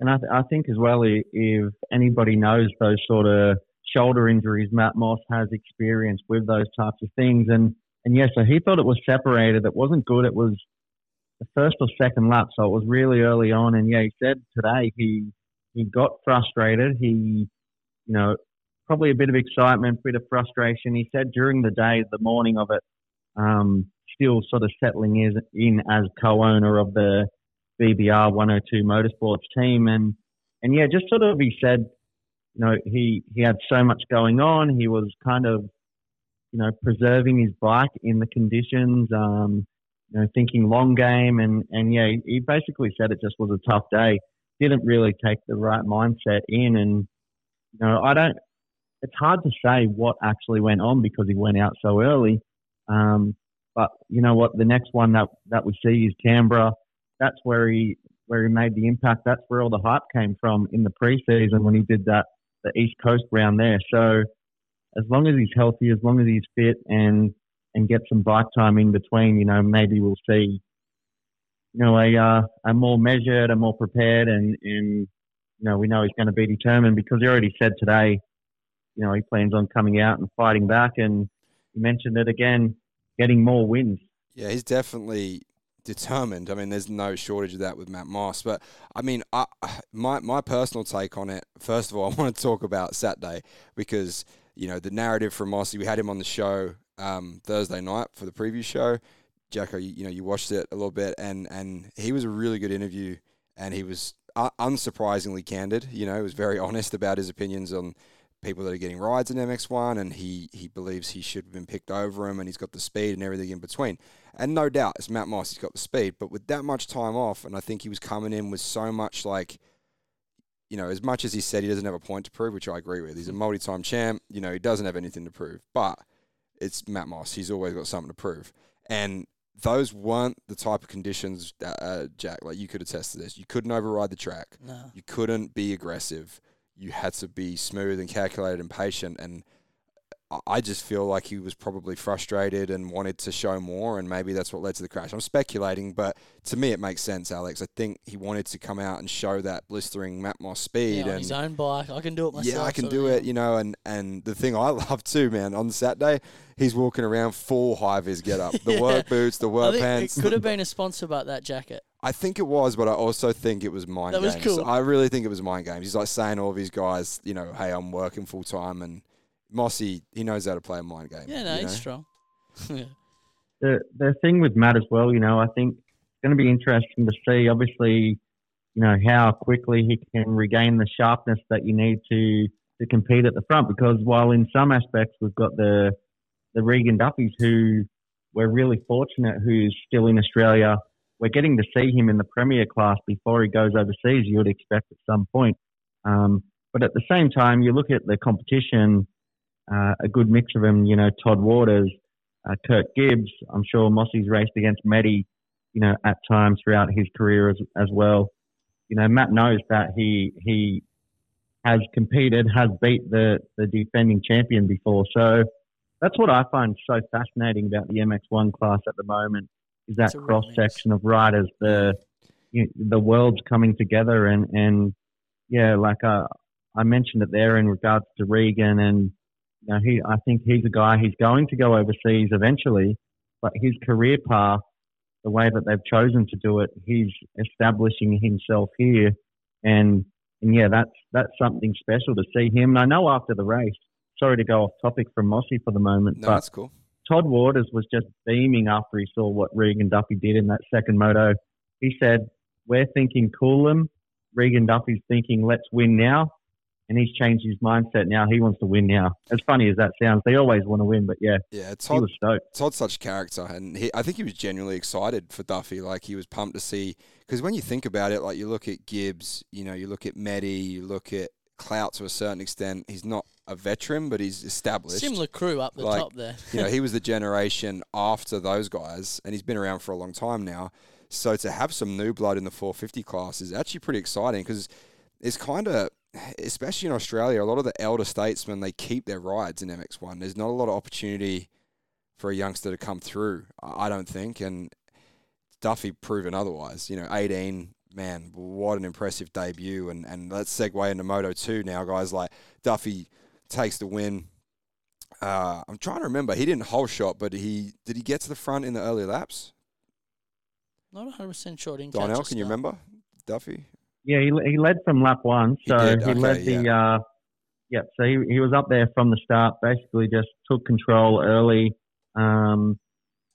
And I, th- I think as well, if anybody knows those sort of shoulder injuries, Matt Moss has experience with those types of things. And and yeah, so he thought it was separated. It wasn't good. It was the first or second lap, so it was really early on. And yeah, he said today he he got frustrated. He, you know, probably a bit of excitement, bit of frustration. He said during the day, the morning of it, um, still sort of settling in, in as co-owner of the BBR 102 Motorsports team, and and yeah, just sort of he said, you know, he he had so much going on. He was kind of, you know, preserving his bike in the conditions. Um, you know, thinking long game, and and yeah, he, he basically said it just was a tough day. Didn't really take the right mindset in, and you know, I don't. It's hard to say what actually went on because he went out so early. Um, but you know what? The next one that that we see is Canberra. That's where he where he made the impact. That's where all the hype came from in the preseason when he did that the East Coast round there. So as long as he's healthy, as long as he's fit, and and get some bike time in between, you know, maybe we'll see, you know, a uh, a more measured, a more prepared, and and you know, we know he's going to be determined because he already said today, you know, he plans on coming out and fighting back, and he mentioned it again, getting more wins. Yeah, he's definitely determined. I mean, there's no shortage of that with Matt Moss. But I mean, I, my my personal take on it. First of all, I want to talk about Saturday because you know the narrative from Mossy. We had him on the show um, Thursday night for the preview show. Jacko, you, you know, you watched it a little bit, and and he was a really good interview, and he was uh, unsurprisingly candid. You know, he was very honest about his opinions on people that are getting rides in MX1, and he he believes he should have been picked over him, and he's got the speed and everything in between. And no doubt, it's Matt Moss. He's got the speed, but with that much time off, and I think he was coming in with so much like, you know, as much as he said he doesn't have a point to prove, which I agree with. He's a multi-time champ. You know, he doesn't have anything to prove, but it's Matt Moss. He's always got something to prove, and those weren't the type of conditions, uh, uh, Jack. Like you could attest to this. You couldn't override the track. No. You couldn't be aggressive. You had to be smooth and calculated and patient. And I- just feel like he was probably frustrated and wanted to show more, and maybe that's what led to the crash. I'm speculating, but to me it makes sense, Alex. I think he wanted to come out and show that blistering Matt Moss speed Yeah, on and his own bike. I can do it myself. yeah, I can do it, you know, and and the thing I love too, man, on Saturday, he's walking around full high vis get up. The Yeah. work boots, the work pants. it could have been a sponsor about that jacket. I think it was, but I also think it was mind That was cool. I really think it was mind games. He's like saying all of his guys, you know, hey, I'm working full time, and Mossy, he knows how to play a mind game. Yeah, no, you he's know? strong. yeah. the the thing with Matt as well, you know, I think it's going to be interesting to see. Obviously, you know how quickly he can regain the sharpness that you need to to compete at the front because while in some aspects we've got the the Regan Duffys who we're really fortunate who's still in Australia. We're getting to see him in the Premier class before he goes overseas. You would expect at some point, um, but at the same time, you look at the competition. Uh, a good mix of them, you know, Todd Waters, uh, Kirk Gibbs. I'm sure Mossy's raced against Medi, you know, at times throughout his career as, as well. You know, Matt knows that he he has competed, has beat the, the defending champion before. So that's what I find so fascinating about the MX1 class at the moment is that cross section of riders. The you know, the world's coming together, and and yeah, like uh, I mentioned it there in regards to Regan, and you know, he I think he's a guy he's going to go overseas eventually, but his career path, the way that they've chosen to do it, he's establishing himself here, and and yeah, that's that's something special to see him. And I know after the race, sorry to go off topic from Mossy for the moment, No, but that's cool. Todd Waters was just beaming after he saw what Regan Duffy did in that second moto. He said, "We're thinking Coolum. Regan Duffy's thinking, let's win now." And he's changed his mindset now. He wants to win now. As funny as that sounds, they always want to win, but yeah, Yeah, he Todd, was stoked. Todd's such a character, and he, I think he was genuinely excited for Duffy. Like he was pumped to see, because when you think about it, like you look at Gibbs, you know, you look at Medi, you look at Clout to a certain extent. He's not a veteran, but he's established. Similar crew up the Like, top there. you know, he was the generation after those guys, and he's been around for a long time now. So to have some new blood in the 450 class is actually pretty exciting because it's kind of, especially in Australia, a lot of the elder statesmen they keep their rides in MX1. There's not a lot of opportunity for a youngster to come through. I don't think, and Duffy proven otherwise. You know, 18, man, what an impressive debut. And and let's segue into Moto 2 now, guys. Like Duffy takes the win. Uh, I'm trying to remember. He didn't whole shot, but he did he get to the front in the early laps? Not 100 percent sure. Donnell, can you remember? Duffy. Yeah, he, he led from lap one, He so did, he, okay, led the. Uh, yeah, so he, he was up there from the start. Basically, just took control early. Um,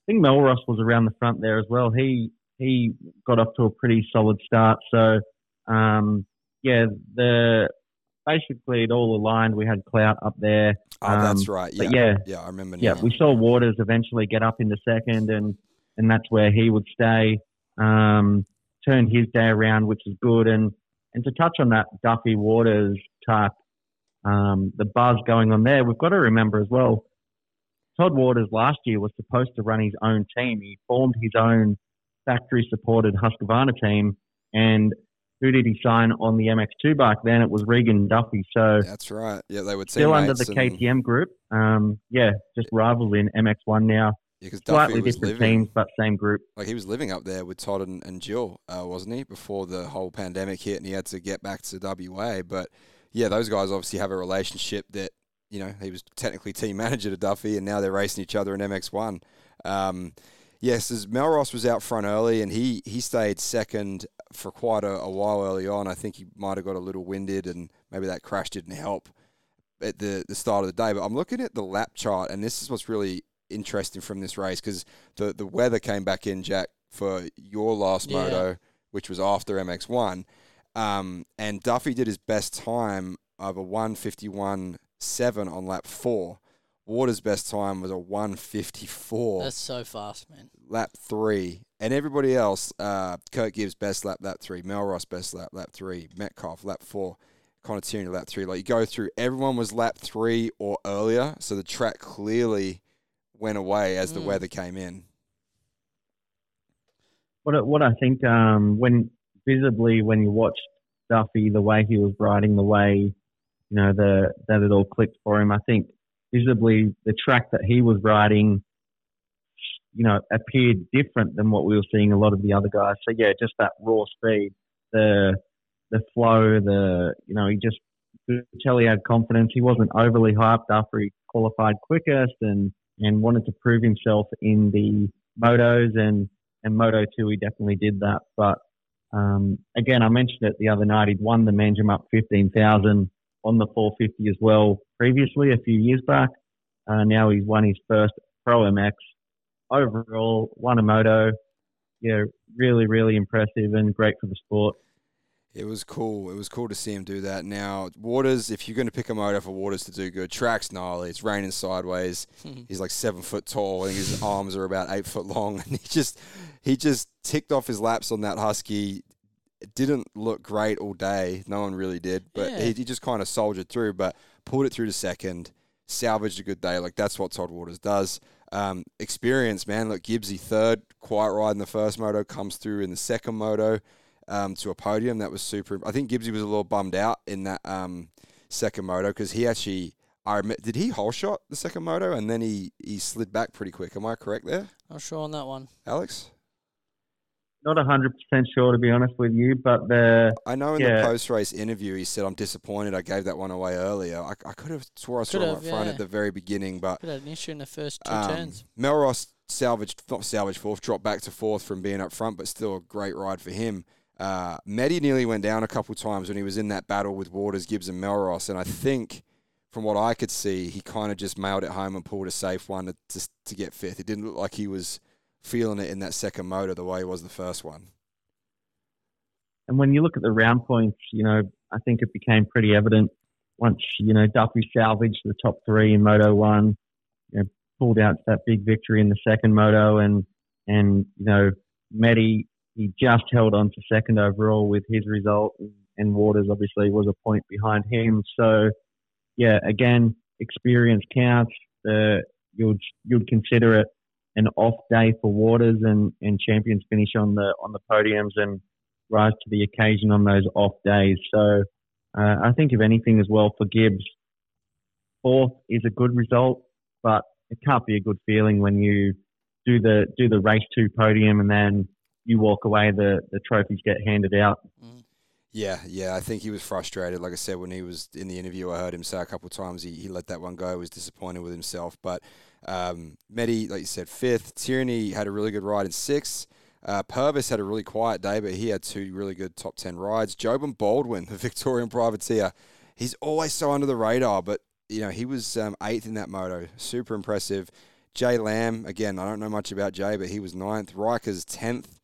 I think Mellross was around the front there as well. He he got off to a pretty solid start. So um, yeah, the basically it all aligned. We had Clout up there. Oh, that's Um, right. Yeah, but yeah, yeah, I remember. yeah, we saw Waters eventually get up into second, and and that's where he would stay. Um, turned his day around, which is good. And and to touch on that Duffy Waters type, um, the buzz going on there, we've got to remember as well. Todd Waters last year was supposed to run his own team. He formed his own factory-supported Husqvarna team, and who did he sign on the MX2 bike? Then it was Regan Duffy. So That's right. Yeah, they would still under the KTM group. Um, yeah, just rivals in MX1 now. Because Duffy Slightly was different living. teams, but same group. like he was living up there with Todd and, and Jill, uh, wasn't he? Before the whole pandemic hit, and he had to get back to WA. But yeah, those guys obviously have a relationship that you know he was technically team manager to Duffy, and now they're racing each other in MX1. Um, yes, as Mellross was out front early, and he he stayed second for quite a, a while early on. I think he might have got a little winded, and maybe that crash didn't help at the the start of the day. But I'm looking at the lap chart, and this is what's really interesting from this race because the the weather came back in, Jack, for your last Yeah. moto, which was after MX1, um, and Duffy did his best time of a 151.7 on lap four. Waters' best time was a 154 That's so fast, man. lap three, and everybody else, uh, Kirk Gibbs best lap lap three, Mellross best lap lap three, Metcalf lap four, Connor Tierney lap three. Like you go through, everyone was lap three or earlier, so the track clearly went away as the Mm. weather came in. What I- what I think um, when visibly when you watched Duffy, the way he was riding, the way you know the that it all clicked for him. I think visibly the track that he was riding, you know, appeared different than what we were seeing a lot of the other guys. So yeah, just that raw speed, the the flow, the you know, he just you could tell he had confidence. He wasn't overly hyped after he qualified quickest and and wanted to prove himself in the motos and and Moto 2, he definitely did that. But um, again, I mentioned it the other night. He'd won the Manjimup 15,000 on the 450 as well previously a few years back. Uh, now he's won his first Pro MX. Overall, won a Moto. Yeah, really, really impressive and great for the sport. It was cool. It was cool to see him do that. Now, Waters, if you're going to pick a motor for Waters to do good, track's gnarly. It's raining sideways. He's like seven foot tall. I think his arms are about eight foot long, and he just he just ticked off his laps on that husky. It didn't look great all day. No one really did, but Yeah. he, he just kind of soldiered through. But pulled it through to second, salvaged a good day. Like that's what Todd Waters does. Um, experience, man. Look, Gibbsy third, quiet ride in the first moto, comes through in the second moto um, to a podium. That was super. I think Gibbsy was a little bummed out in that um, second moto because he actually. I admit, did he whole shot the second moto and then he, he slid back pretty quick. Am I correct there, Not sure on that one. Alex? Not hundred percent sure to be honest with you, but the I know in the post race interview he said I'm disappointed I gave that one away earlier. I, I could have swore I saw Could him have, up front yeah. at the very beginning, but Could have had an issue in the first two Um, turns. Mellross salvaged, not salvaged fourth, dropped back to fourth from being up front, but still a great ride for him. Uh, nearly went down a couple times when he was in that battle with Waters, Gibbs, and Mellross, and I think, from what I could see, he kind of just mailed it home and pulled a safe one to, to to get fifth. It didn't look like he was feeling it in that second motor the way he was the first one. and when you look at the round points, you know, I think it became pretty evident once you know Duffy salvaged the top three in Moto One, you know, pulled out that big victory in the second moto, and and you know Medi he just held on to second overall with his result, and Waters obviously was a point behind him. So yeah, again, experience counts. Uh, you'd you'd consider it an off day for Waters, and and champions finish on the on the podiums and rise to the occasion on those off days. So uh, I think if anything as well for Gibbs, fourth is a good result, but it can't be a good feeling when you do the do the race two podium and then you walk away, the the trophies get handed out. Yeah, yeah, I think he was frustrated. Like I said, when he was in the interview, I heard him say a couple of times he, he let that one go. Was disappointed with himself. But um, Medi, like you said, fifth. Tierney had a really good ride in sixth. Uh, Purvis had a really quiet day, but he had two really good top ten rides. Jobin Baldwin, the Victorian privateer, he's always so under the radar, but you know he was um, eighth in that moto. Super impressive. Jay Lamb, again, I don't know much about Jay, but he was ninth. Rykers tenth.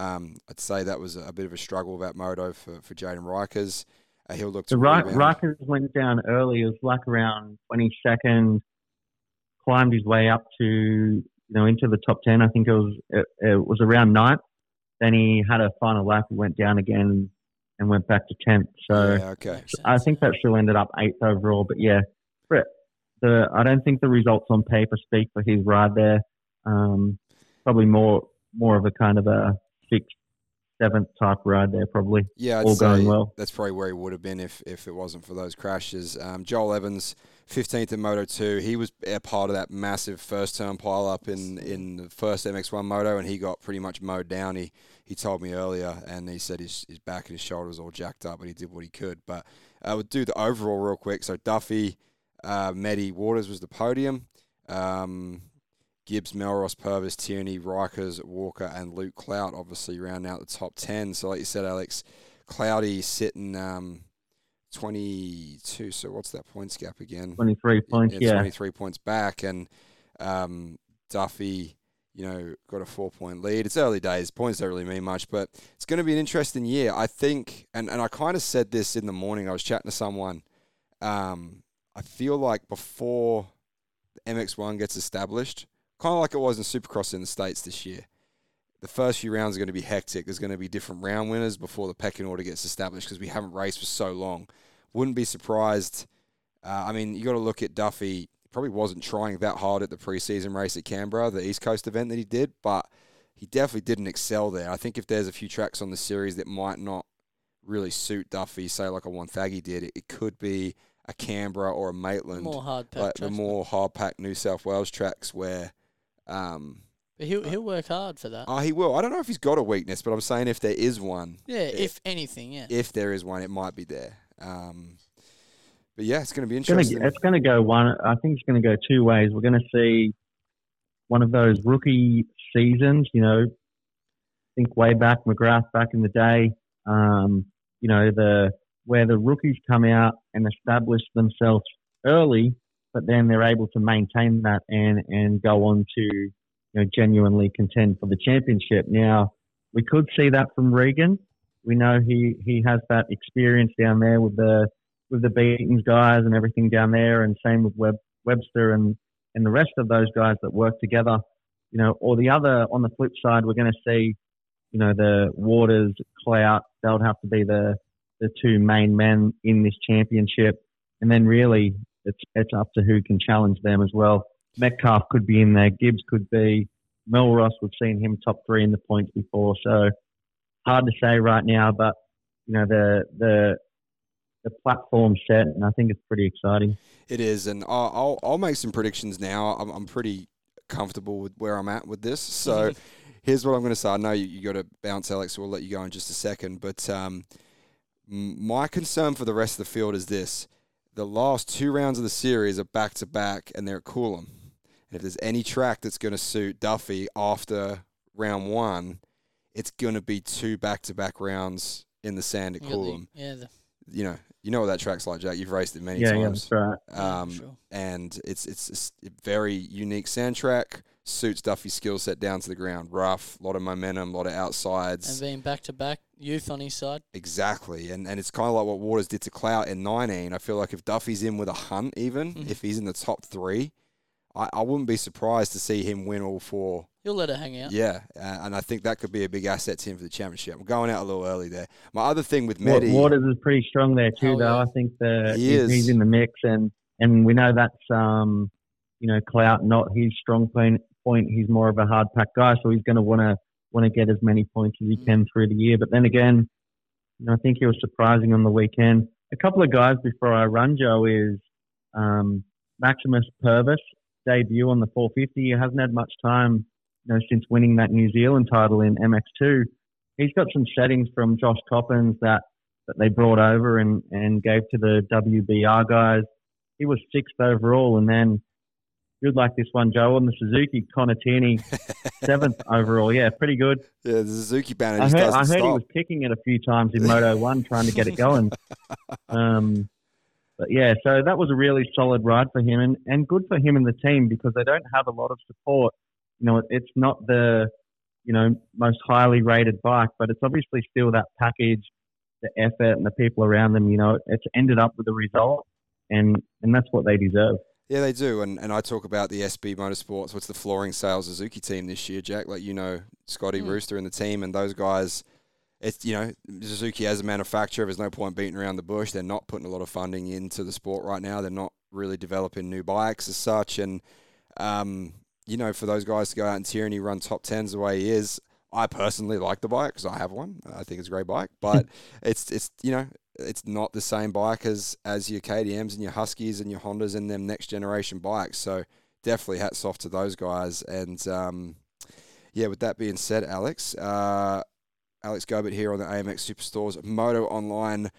Um, I'd say that was a bit of a struggle that moto for, for Jayden Rykers. Uh, he'll look to The right. Rykers went down early. It was like around 22nd, climbed his way up to you know into the top 10. I think it was it, it was around ninth. Then he had a final lap. He went down again and went back to 10th. So yeah, okay. I think that still ended up eighth overall. But yeah, the I don't think the results on paper speak for his ride there. Um, probably more more of a kind of a sixth, seventh type ride there. Probably Yeah, I'd all going well. that's probably where he would have been if, if it wasn't for those crashes. Um, Joel Evans, 15th in Moto 2. He was a part of that massive first turn pile up in, in the first MX1 Moto, and he got pretty much mowed down. He he told me earlier, and he said his, his back and his shoulder was all jacked up, but he did what he could. But I would do the overall real quick. So Duffy, uh, Medi, Waters was the podium. Um, Gibbs, Mellross, Purvis, Tierney, Rykers, Walker, and Luke Clout obviously round out the top 10. So, like you said, Alex, Cloudy sitting um, 22. So, what's that points gap again? 23 points. It's Yeah, 23 points back. And um, Duffy, you know, got a four point lead. It's early days. Points don't really mean much, but it's going to be an interesting year. I think, and, and I kind of said this in the morning. I was chatting to someone. Um, I feel like before the MX1 gets established, kind of like it was in Supercross in the States this year, the first few rounds are going to be hectic. There's going to be different round winners before the pecking order gets established because we haven't raced for so long. Wouldn't be surprised. Uh, I mean, you got to look at Duffy. Probably wasn't trying that hard at the preseason race at Canberra, the East Coast event that he did, but he definitely didn't excel there. I think if there's a few tracks on the series that might not really suit Duffy, say like a Wonthaggi did, it, it could be a Canberra or a Maitland, more hard pack like the more hard packed New South Wales tracks where. Um, But he'll he'll work hard for that. oh, he will. I don't know if he's got a weakness, but I'm saying if there is one, yeah, if anything, yeah. if there is one, it might be there. Um, but yeah, it's going to be it's gonna, interesting. it's going to go one. I think it's going to go two ways. We're going to see one of those rookie seasons. You know, think way back McGrath back in the day. Um, you know the where the rookies come out and establish themselves early, but then they're able to maintain that and and go on to you know genuinely contend for the championship. Now we could see that from Regan. we know he, he has that experience down there with the with the Beatons guys and everything down there, and same with Web, Webster and and the rest of those guys that work together. You know, or the other on the flip side, we're going to see, you know, the Waters, Clout. They'll have to be the the two main men in this championship, and then really it's it's up to who can challenge them as well. Metcalf could be in there, Gibbs could be, Mellross. We've seen him top three in the points before, so hard to say right now. But you know the the the platform set, and I think it's pretty exciting. It is, and I'll I'll, I'll make some predictions now. I'm, I'm pretty comfortable with where I'm at with this, so. Here's what I'm going to say. I know you, you got to bounce, Alex. So we'll let you go in just a second. But um, my concern for the rest of the field is this: the last two rounds of the series are back to back, and they're at Coolum. And if there's any track that's going to suit Duffy after round one, it's going to be two back to back rounds in the sand at Coolum. yeah, the, you know, you know what that track's like, Jack. You've raced it many yeah, yeah, times. that's right. yeah, Um, sure. and it's it's a very unique sand track. Suits Duffy's skill set down to the ground. Rough, a lot of momentum, a lot of outsides. And being back to back, youth on his side. Exactly, and and it's kind of like what Waters did to Clout in 19. I feel like if Duffy's in with a hunt, even Mhm. if he's in the top three, I, I wouldn't be surprised to see him win all four. He'll let it hang out. Yeah, uh, and I think that could be a big asset to him for the championship. I'm going out a little early there. My other thing with Wa- Medi, Waters is pretty strong there too, Hell though. yeah. I think the He he's, is. he's in the mix, and and we know that's um, you know, Clout not his strong point. Point. He's more of a hard pack guy, so he's going to want to want to get as many points as he Mm. can through the year. But then again, you know, I think he was surprising on the weekend. A couple of guys before I run Joe is um, Maximus Purvis debut on the 450. He hasn't had much time, you know, since winning that New Zealand title in MX2. He's got some settings from Josh Coppins that that they brought over and, and gave to the WBR guys. He was sixth overall, and then you'd like this one, Joe, on the Suzuki Tierney, seventh overall. Yeah, pretty good. yeah, the Suzuki banner I just heard, I heard he was kicking it a few times in Moto One, trying to get it going. Um, but yeah, so that was a really solid ride for him, and, and good for him and the team because they don't have a lot of support. You know, it, it's not the you know most highly rated bike, but it's obviously still that package, the effort, and the people around them. You know, it's ended up with a result, and and that's what they deserve. Yeah, they do, and and I talk about the SB Motorsports. What's the flooring sales Suzuki team this year, Jack? Like you know, Scotty Mm. Rooster and the team, and those guys. It's you know Suzuki as a manufacturer. There's no point beating around the bush. They're not putting a lot of funding into the sport right now. They're not really developing new bikes as such, and um, you know for those guys to go out and Tierney run top tens the way he is. I personally like the bike because I have one. I think it's a great bike, but it's it's you know it's not the same bike as as your KTM's and your Huskies and your Hondas and them next generation bikes. So definitely hats off to those guys. And um, yeah, with that being said, Alex, uh, Alex Gobert here on the AMX Superstores Moto Online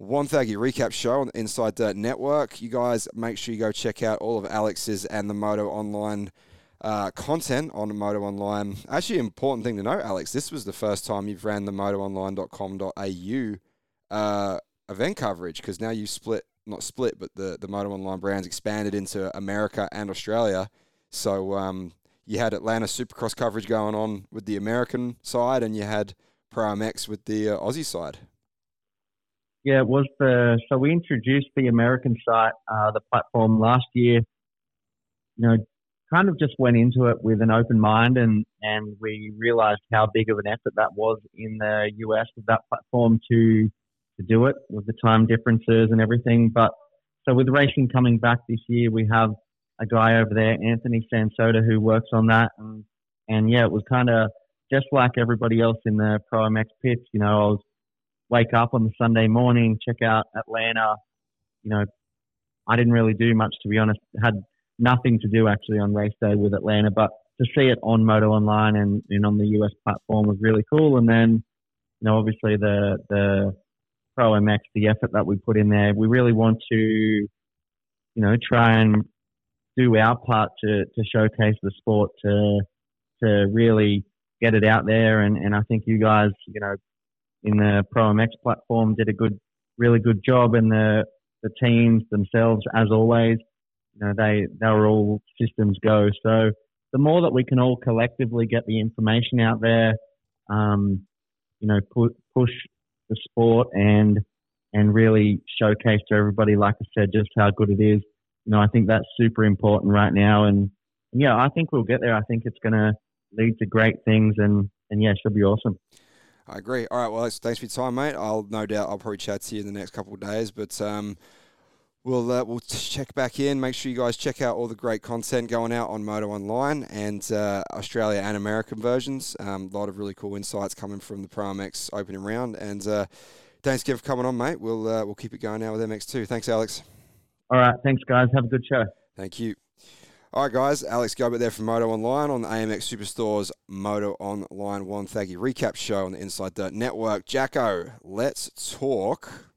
Wonthaggi recap show on the Inside Dirt Network. You guys make sure you go check out all of Alex's and the Moto Online uh, content on Moto Online. Actually, important thing to know, Alex, this was the first time you've ran the motoonline.com.au uh, event coverage because now you've split, not split, but the, the Moto Online brands expanded into America and Australia. So um, you had Atlanta Supercross coverage going on with the American side, and you had Pro MX with the uh, Aussie side. Yeah, it was the so we introduced the American site, uh, the platform last year. You know, kind of just went into it with an open mind, and and we realised how big of an effort that was in the US with that platform to to do it with the time differences and everything. But so with racing coming back this year, we have a guy over there, Anthony Sansota, who works on that, and and yeah, it was kind of just like everybody else in the Pro MX pits. You know, I was wake up on the Sunday morning, check out Atlanta. You know, I didn't really do much to be honest. Had nothing to do actually on race day with Atlanta, but to see it on Moto Online and, and on the US platform was really cool. And then, you know, obviously the the Pro MX, the effort that we put in there, we really want to, you know, try and do our part to, to showcase the sport to to really get it out there. And, and I think you guys, you know, in the Pro MX platform did a good, really good job, and the the teams themselves, as always, you know, they they were all systems go. So the more that we can all collectively get the information out there, um, you know, pu- push the sport and and really showcase to everybody, like I said, just how good it is. You know, I think that's super important right now, and yeah, I think we'll get there. I think it's going to lead to great things, and and yeah, it should be awesome. I agree. All right, well, thanks for your time, mate. I'll no doubt I'll probably chat to you in the next couple of days, but um, we'll uh, we'll check back in. Make sure you guys check out all the great content going out on Moto Online and uh, Australia and American versions. Um, a lot of really cool insights coming from the Pro MX opening round. And uh, thanks again for coming on, mate. We'll uh, we'll keep it going now with MX2. Thanks, Alex. All right, thanks, guys. Have a good show. Thank you. All right, guys. Alex Gobert there from Moto Online on the AMX Superstores Moto Online Wonthaggi recap show on the Inside Dirt Network. Jacko, let's talk.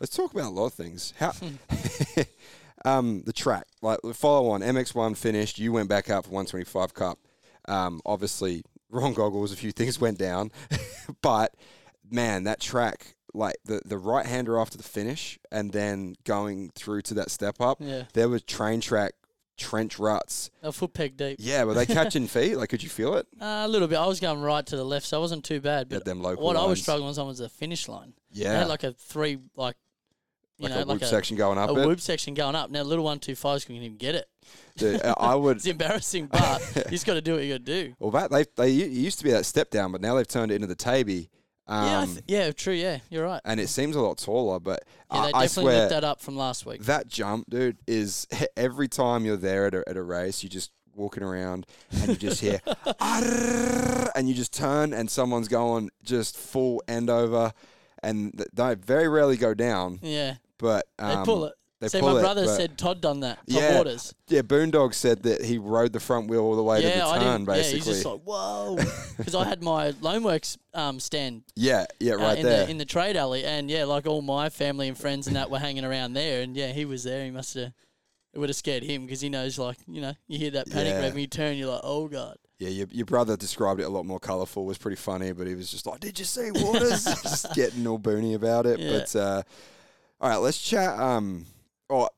Let's talk about a lot of things. How um, the track, like the follow on MX1 finished. You went back out for 125 Cup. Um, obviously, wrong goggles. A few things went down, but man, that track like the, the right hander after the finish and then going through to that step up, Yeah. there was train track trench ruts. A foot peg deep. Yeah, were they catching feet? Like, could you feel it? Uh, a little bit. I was going right to the left, so it wasn't too bad. But them local what I was struggling with was the finish line. They Yeah, had like a three, like, you like know, a like loop a, section going up a it. whoop section going up. Now, little one two fives couldn't even get it. Dude, I would. It's embarrassing, but just got to do what you got to do. Well, that they they it used to be that step down, but now they've turned it into the tabby. Um, yeah, th- yeah, true. Yeah, you're right. and it seems a lot taller, but Yeah, they I, I definitely swear that up from last week. that jump, dude, is every time you're there at a, at a race, you just walking around and you just hear, and you just turn and someone's going just full end over, and they very rarely go down, Yeah, but they um, pull it. They See, pull my brother said Todd done that. Todd Yeah, Waters. Yeah, Boondog said that he rode the front wheel all the way to the turn, basically. Yeah, he's just like whoa, because I had my Loanworks um, stand yeah, yeah, uh, right in there. the in the trade alley, and yeah, like all my family and friends and that were hanging around there, and yeah, he was there. He must have. It would have scared him because he knows, like you know, you hear that panic Yeah. rev and you turn, you're like, oh god. Yeah, your, your brother described it a lot more colourful. Was pretty funny, but he was just like, "Did you see Waters?" just getting all boony about it. Yeah. But uh, all right, let's chat. Um, oh,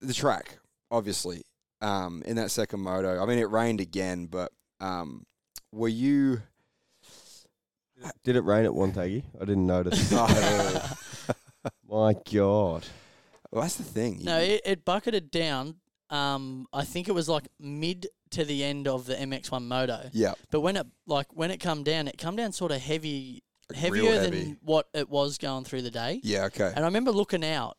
the track, obviously. Um, in that second moto, I mean, it rained again, but um, were you? Did it rain at Wonthaggi? I didn't notice. Oh, My God. well, that's the thing. No, it, it bucketed down. Um, I think it was like mid to the end of the MX1 Moto, yeah, but when it like when it come down, it come down sort of heavy, Like heavier than heavy. what it was going through the day. yeah, okay. And I remember looking out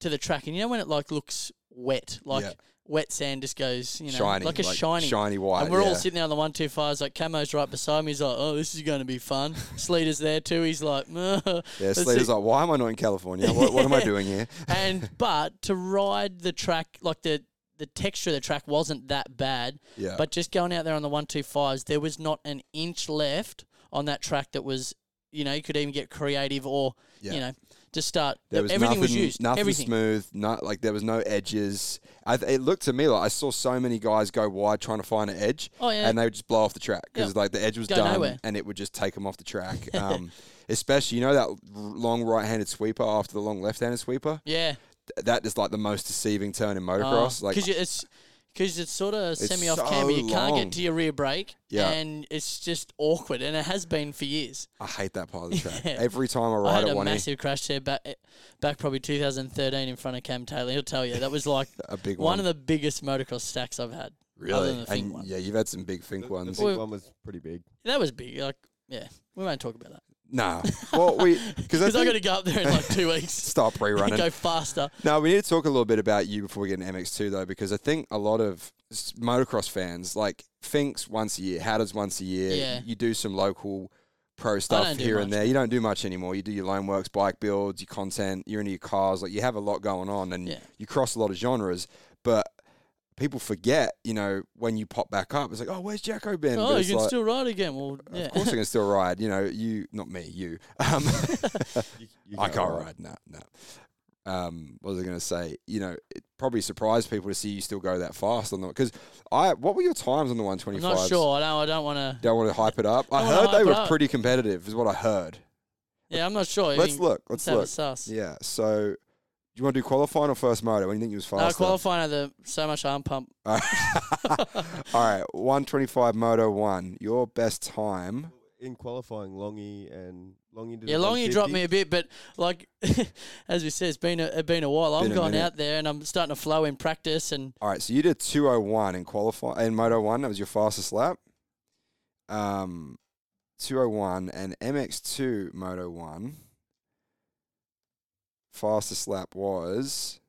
to the track, and you know when it like looks wet, like Yeah. wet sand just goes, you know, shiny, like a shiny. shiny white. and we're yeah. all sitting there on the one two fives, like Camo's right beside me. He's like, "Oh, this is going to be fun." Sleater's there too. He's like, "Meh." Yeah, Let's like, "Why am I not in California? What, what am I doing here?" and but to ride the track, like the the texture of the track wasn't that bad. Yeah, But just going out there on the one two fives, there was not an inch left on that track that was, you know, you could even get creative or, yeah. you know, just start. There was everything nothing, was used. nothing everything. smooth. Not like there was no edges. I, it looked to me like I saw so many guys go wide trying to find an edge, Oh yeah. and they would just blow off the track because like the edge was Go done, nowhere. and it would just take them off the track. Um, especially, you know that long right-handed sweeper after the long left-handed sweeper. yeah. That is like the most deceiving turn in motocross. like because it's because it's sort of It's semi off so camber. You can't long. get to your rear brake, Yeah. and it's just awkward, and it has been for years. I hate that part of the track. Yeah. Every time I ride. I ride had at a one, end, massive crash there back, back probably 2013 in front of Cam Taylor. He'll tell you that was like a big one one. of the biggest motocross stacks I've had. really, than the Finke and one. yeah, you've had some big The, think the ones. big Well- one was pretty big. That was big. Like, yeah, we won't talk about that Nah, well, we because I because I think, got to go up there in like two weeks. stop rerunning. go faster. No, we need to talk a little bit about you before we get into MX2 though, because I think a lot of motocross fans like Finks once a year, Hatters once a year. Yeah. You do some local pro stuff here and there. You don't do much anymore. You do your loan works, bike builds, your content. You're into your cars. Like you have a lot going on, and Yeah. you cross a lot of genres. But people forget, you know, when you pop back up, it's like, oh, where's Jacko been? Oh, you can like, still ride again. Well, yeah. Of course, I can still ride. You know, you, not me, you. Um, You, you I can't ride. No, no. Um, what was I going to say? You know, it probably surprised people to see you still go that fast on the because I. What were your times on the one twenty five? Not sure. I don't. I don't want to. Don't want to hype it up. I Don't heard they were up. pretty competitive, is what I heard. Yeah, I'm not sure. Let's You- look. Let's have a look. sus. Yeah. So, do you want to do qualifying or first moto? When you think you was No, qualifying had the so much arm pump. All right, one twenty five moto one. Your best time. in qualifying, Longy and Longy did Yeah, a Longy dropped me a bit, but like as we said, it's been a it's been a while. Been I'm a going minute. out there and I'm starting to flow in practice, and All right, so you did 201 in qualify in Moto 1. That was your fastest lap. Um 201 and MX2 Moto 1 fastest lap was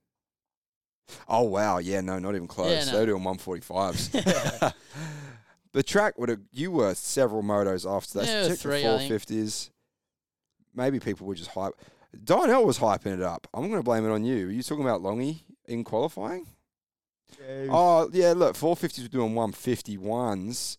Oh wow, yeah, no, not even close. Yeah, no. They were doing 145s. the track would have you were several motos after that. Yeah, Check three, the I think. 450s. Maybe people were just hype. Donnell was hyping it up. I'm going to blame it on you. Were you talking about Longy in qualifying? Yeah, was- Oh yeah, look, 450s were doing 151s,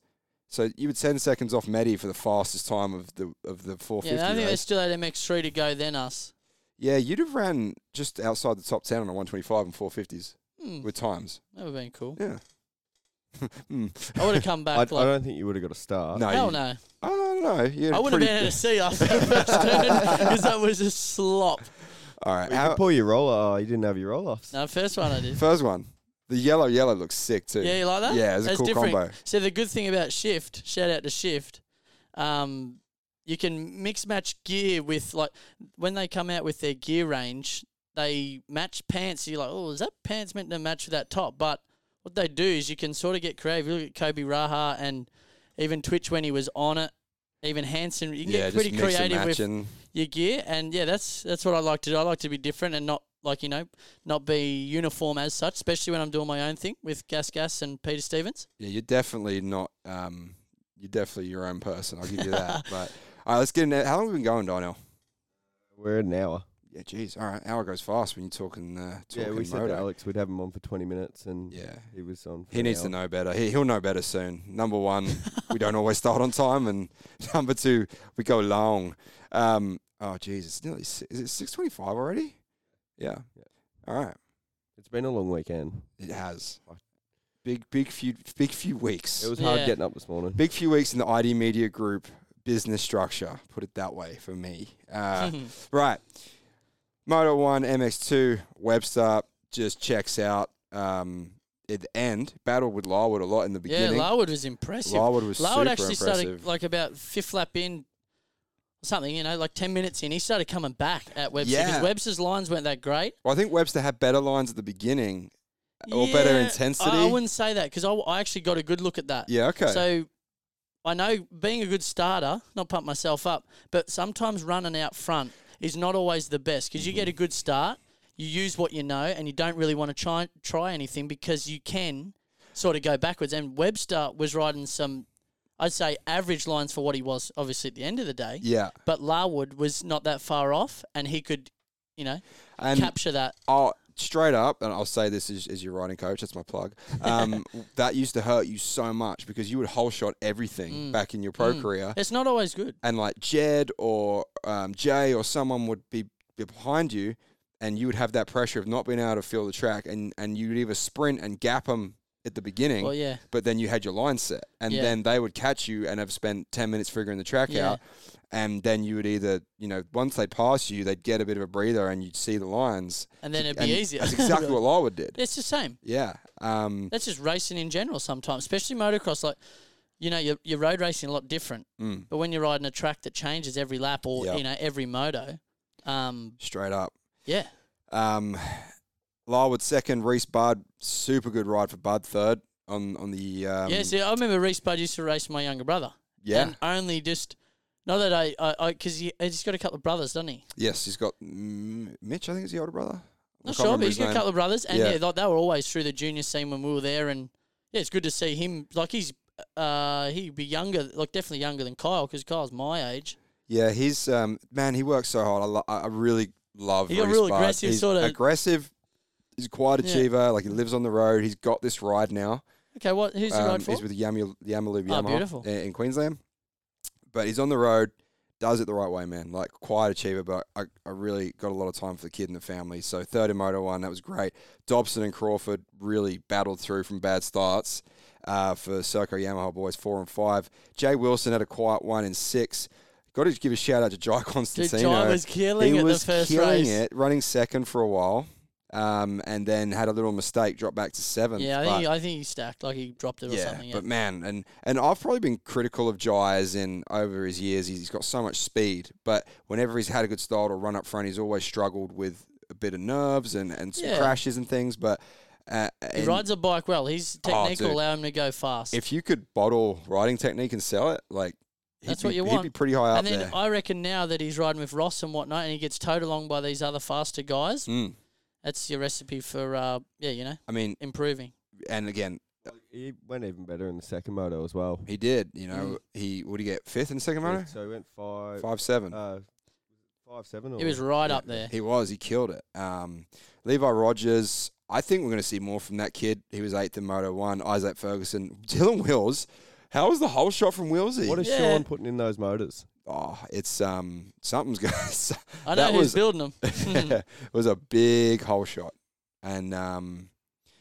so you would ten seconds off Medi for the fastest time of the of the 450. yeah, I think they still had MX3 to go then us. Yeah, you'd have ran just outside the top 10 on a 125 and 450s Hmm, with times. that would have been cool. Yeah. Hmm. I would have come I, back I like don't think you would have got a start. No, hell you, no. I don't know. You I wouldn't have been able to see after the first turn because that was a slop. All right, you how, could pull your roller. Oh, you didn't have your roll offs. No, first one I did. first one. The yellow yellow looks sick too. Yeah, you like that? Yeah, it's a That's cool different. combo. So the good thing about Shift, shout out to Shift, um, you can mix match gear with like when they come out with their gear range, they match pants. You're like, oh, is that pants meant to match with that top? But what they do is you can sort of get creative. You look at Kobe Raha and even Twitch when he was on it. Even Hanson, you can yeah, get pretty just mix and creative with your gear, and yeah, that's that's what I like to do. I like to be different and not like you know not be uniform as such, especially when I'm doing my own thing with Gas Gas and Peter Stevens. yeah, you're definitely not. Um, you're definitely your own person. I'll give you that. but all right, let's get in. there. How long have we been going, Donnell? We're at an hour. Yeah, geez. All right, hour goes fast when you're talking. Uh, talking Yeah, we said to. Alex we'd have him on for 20 minutes, and Yeah. he was on. For He an needs to know better. He, he'll know better soon. Number one, we don't always start on time, and number two, we go long. Um, oh, geez, it's nearly si- is it six twenty-five already? Yeah. Yeah. All right, It's been a long weekend. it has big, big few, big few weeks. It was hard Yeah. getting up this morning. big few weeks in the ID Media Group business structure. Put it that way for me. Uh, Right. Moto 1, MX2, Webster just checks out um, at the end. Battled with Larwood a lot in the beginning. yeah. Larwood was impressive. Larwood was Larwood super actually impressive. started like about fifth lap in, something you know, like ten minutes in. He started coming back at Webster because Yeah. Webster's lines weren't that great. well, I think Webster had better lines at the beginning or better intensity. I, I wouldn't say that because I, I actually got a good look at that. yeah, okay. So I know being a good starter, not pump myself up, but sometimes running out front is not always the best because you get a Mm-hmm. good start, you use what you know, and you don't really want to try try anything because you can sort of go backwards. And Webster was riding some, I'd say, average lines for what he was, obviously at the end of the day. yeah. But Larwood was not that far off, and he could, you know, And capture that. oh, straight up, and I'll say this as, as your riding coach, that's my plug. Um, that used to hurt you so much because you would whole shot everything Mm. back in your pro Mm. career. It's not always good. and like Jed or um, Jay or someone would be, be behind you, and you would have that pressure of not being able to feel the track, and and you'd either sprint and gap them at the beginning, Well, yeah, but then you had your line set, and Yeah. then they would catch you and have spent ten minutes figuring the track Yeah. out, and then you would either you know once they pass you, they'd get a bit of a breather, and you'd see the lines. and then it'd be easier. That's exactly what Larwood did. It's the same. Yeah. Um, That's just racing in general sometimes, especially motocross. Like, you know, you're, you're road racing a lot different. mm, But when you're riding a track that changes every lap or, Yep. you know, every moto, um, straight up. yeah. Um, Larwood second, Reese Bud, super good ride for Bud third on on the um, yeah, see, I remember Reese Bud used to race my younger brother. yeah. And only just, not that I, I, because he, he's got a couple of brothers, doesn't he? yes, he's got mm, Mitch. I think is the older brother. Not sure, but he's got a couple of brothers. And Yeah. yeah, like, they were always through the junior scene when we were there. And yeah, it's good to see him. Like, he's, uh, he'd be younger, like, definitely younger than Kyle because Kyle's my age. Yeah, he's um man. He works so hard. I, lo- I really love. He got Reese Bud. aggressive, He's sorta- aggressive. He's a quiet Yeah. achiever. Like he lives on the road. He's got this ride now. Okay, what? Who's he Um, ride for? he's with Yamu, Yamalu Oh, Yamaha beautiful. in, in Queensland. But he's on the road, does it the right way, man. Like quiet achiever, but I, I really got a lot of time for the kid and the family. So third in Moto One, that was great. Dobson and Crawford really battled through from bad starts uh, for Serco Yamaha boys four and five. Jay Wilson had a quiet one in six. Got to give a shout out to Jai Dude, Constantino. Jai was killing he it was the first killing race. it, running second for a while. Um, and then had a little mistake, dropped back to seventh. Yeah, I but- think he, I think he stacked like he dropped it or yeah, something. Yeah. but man, and and I've probably been critical of Jai as in over his years. He's got so much speed, but whenever he's had a good style to run up front, he's always struggled with a bit of nerves and and some Yeah. crashes and things. But uh, he rides a bike well. His Oh, technique will allow him to go fast. if you could bottle riding technique and sell it, like That's be, what you He'd be pretty high up and then there. I reckon now that he's riding with Ross and whatnot, and he gets towed along by these other faster guys, Mm. That's your recipe for uh, yeah, you know, I mean, improving. and again, He went even better in the second moto as well. he did. You know, Mm. he would he get fifth in the second moto? So he went five, Five seven. uh, five seven. Or He was right yeah. up there. He was. He killed it. Um, Levi Rogers. I think we're going to see more from that kid. He was eighth in Moto One. Isaac Ferguson. Dylan Wills. How was the whole shot from Willsy? What is Yeah. Sean putting in those motors? Oh, it's um something's going. I know who's was- building them. it was a big whole shot, and um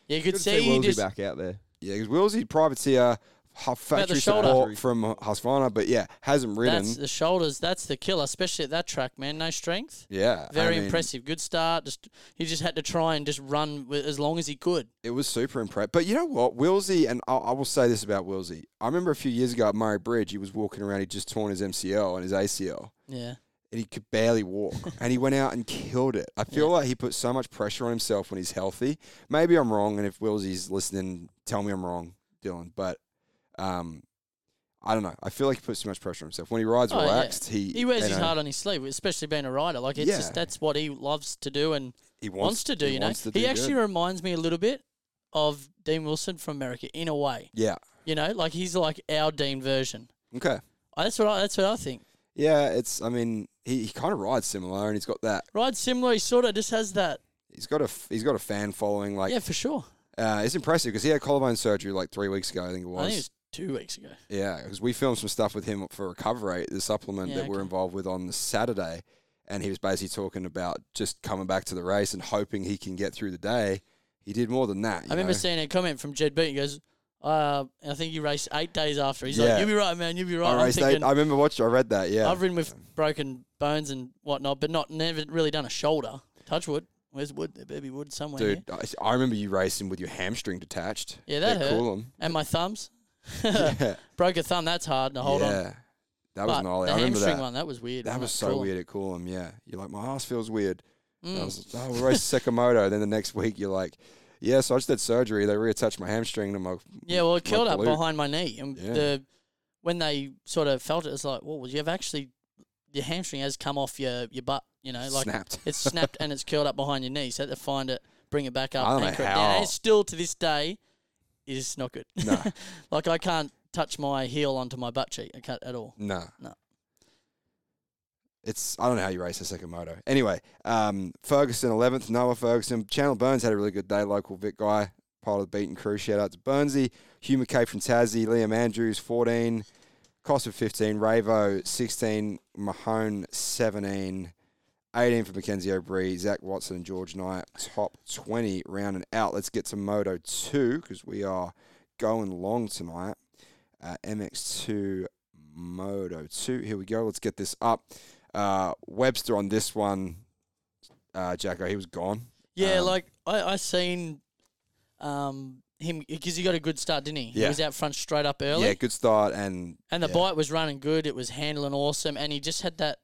yeah, you could Good to see he just back out there. yeah, because Willsy privateer. Hu- Factory shoulder. support from uh, Husqvarna, but yeah, hasn't ridden. that's the shoulders. That's the killer, especially at that track, man. No strength. yeah, I Very mean, impressive. Good start. Just he just had to try and just run as long as he could. It was super impressive. But you know what? Willsy, and I, I will say this about Willsy. I remember a few years ago at Murray Bridge, he was walking around, he just torn his MCL and his ACL, Yeah. and he could barely walk. and he went out and killed it. I feel like he put so much pressure on himself when he's healthy. Maybe I'm wrong, and if Willsy's listening, tell me I'm wrong, Dylan. But um, I don't know. I feel like he puts too much pressure on himself. When he rides Oh, yeah. relaxed, he He wears you his know, heart on his sleeve, especially being a rider. Like it's Yeah. just that's what he loves to do and he wants, to do. he You know, he do actually good. reminds me a little bit of Dean Wilson from America in a way. yeah. You know, like he's like our Dean version. Okay. That's what I, that's what I think. Yeah, it's. I mean, he, he kind of rides similar, and he's got that. Rides similar. He sort of just has that. He's got a he's got a fan following. Like yeah, for sure. Uh, it's impressive because he had collarbone surgery like three weeks ago. I think it was. I think it was two weeks ago. Yeah, because we filmed some stuff with him for Recoverate, the supplement Yeah, that we're involved with on the Saturday, and he was basically talking about just coming back to the race and hoping he can get through the day. He did more than that. I remember know? seeing a comment from Jed Beat. He goes, uh, I think you raced eight days after. He's Yeah. like, you'll be right, man. You'll be right. I, I'm raced eight- I remember watching. I read that. Yeah, I've ridden with broken bones and whatnot, but not never really done a shoulder. Touch wood. Where's wood? There better be wood somewhere. here. dude. I, I remember you racing with your hamstring detached. Yeah, that At hurt. Coolum. And my thumbs. Yeah, Broke a thumb. That's hard to hold on. yeah. on. That was but gnarly. the I remember hamstring that. one, that was weird. That was so Cool. weird at Coolum. Yeah, you're like my ass feels weird. And I Mm. was oh, we'll race Sakamoto. Then the next week you're like, yeah, so I just had surgery. They reattached my hamstring to my Yeah, well, it killed up behind my knee, and Yeah. the when they sort of felt it, it's like, well, you've actually your hamstring has come off your your butt. You know, like snapped. it's snapped and it's curled up behind your knee. So they had to find it, bring it back up, I don't know anchor it down. And it's still to this day is not good. No. like I can't touch my heel onto my butt cheek. I can't at all. No. No. It's I don't know how you race a second moto. Anyway, um, Ferguson eleventh, Noah Ferguson. Chandler Burns had a really good day. Local Vic guy, part of the Beaton crew. Shout out to Burnsy, Hugh McKay from Tassie, Liam Andrews fourteen, Costa fifteen, Ravo sixteen, Mahone seventeen. 18 for Mackenzie O'Brien, Zach Watson, and George Knight. Top 20 round and out. Let's get to Moto 2 because we are going long tonight. Uh, MX2 Moto 2. Here we go. Let's get this up. Uh, Webster on this one, uh, Jacko, he was gone. Yeah, Um, like I I seen um him because he got a good start, didn't he? Yeah. He was out front straight up early. Yeah, good start. And And the yeah. bike was running good. It was handling awesome, and he just had that,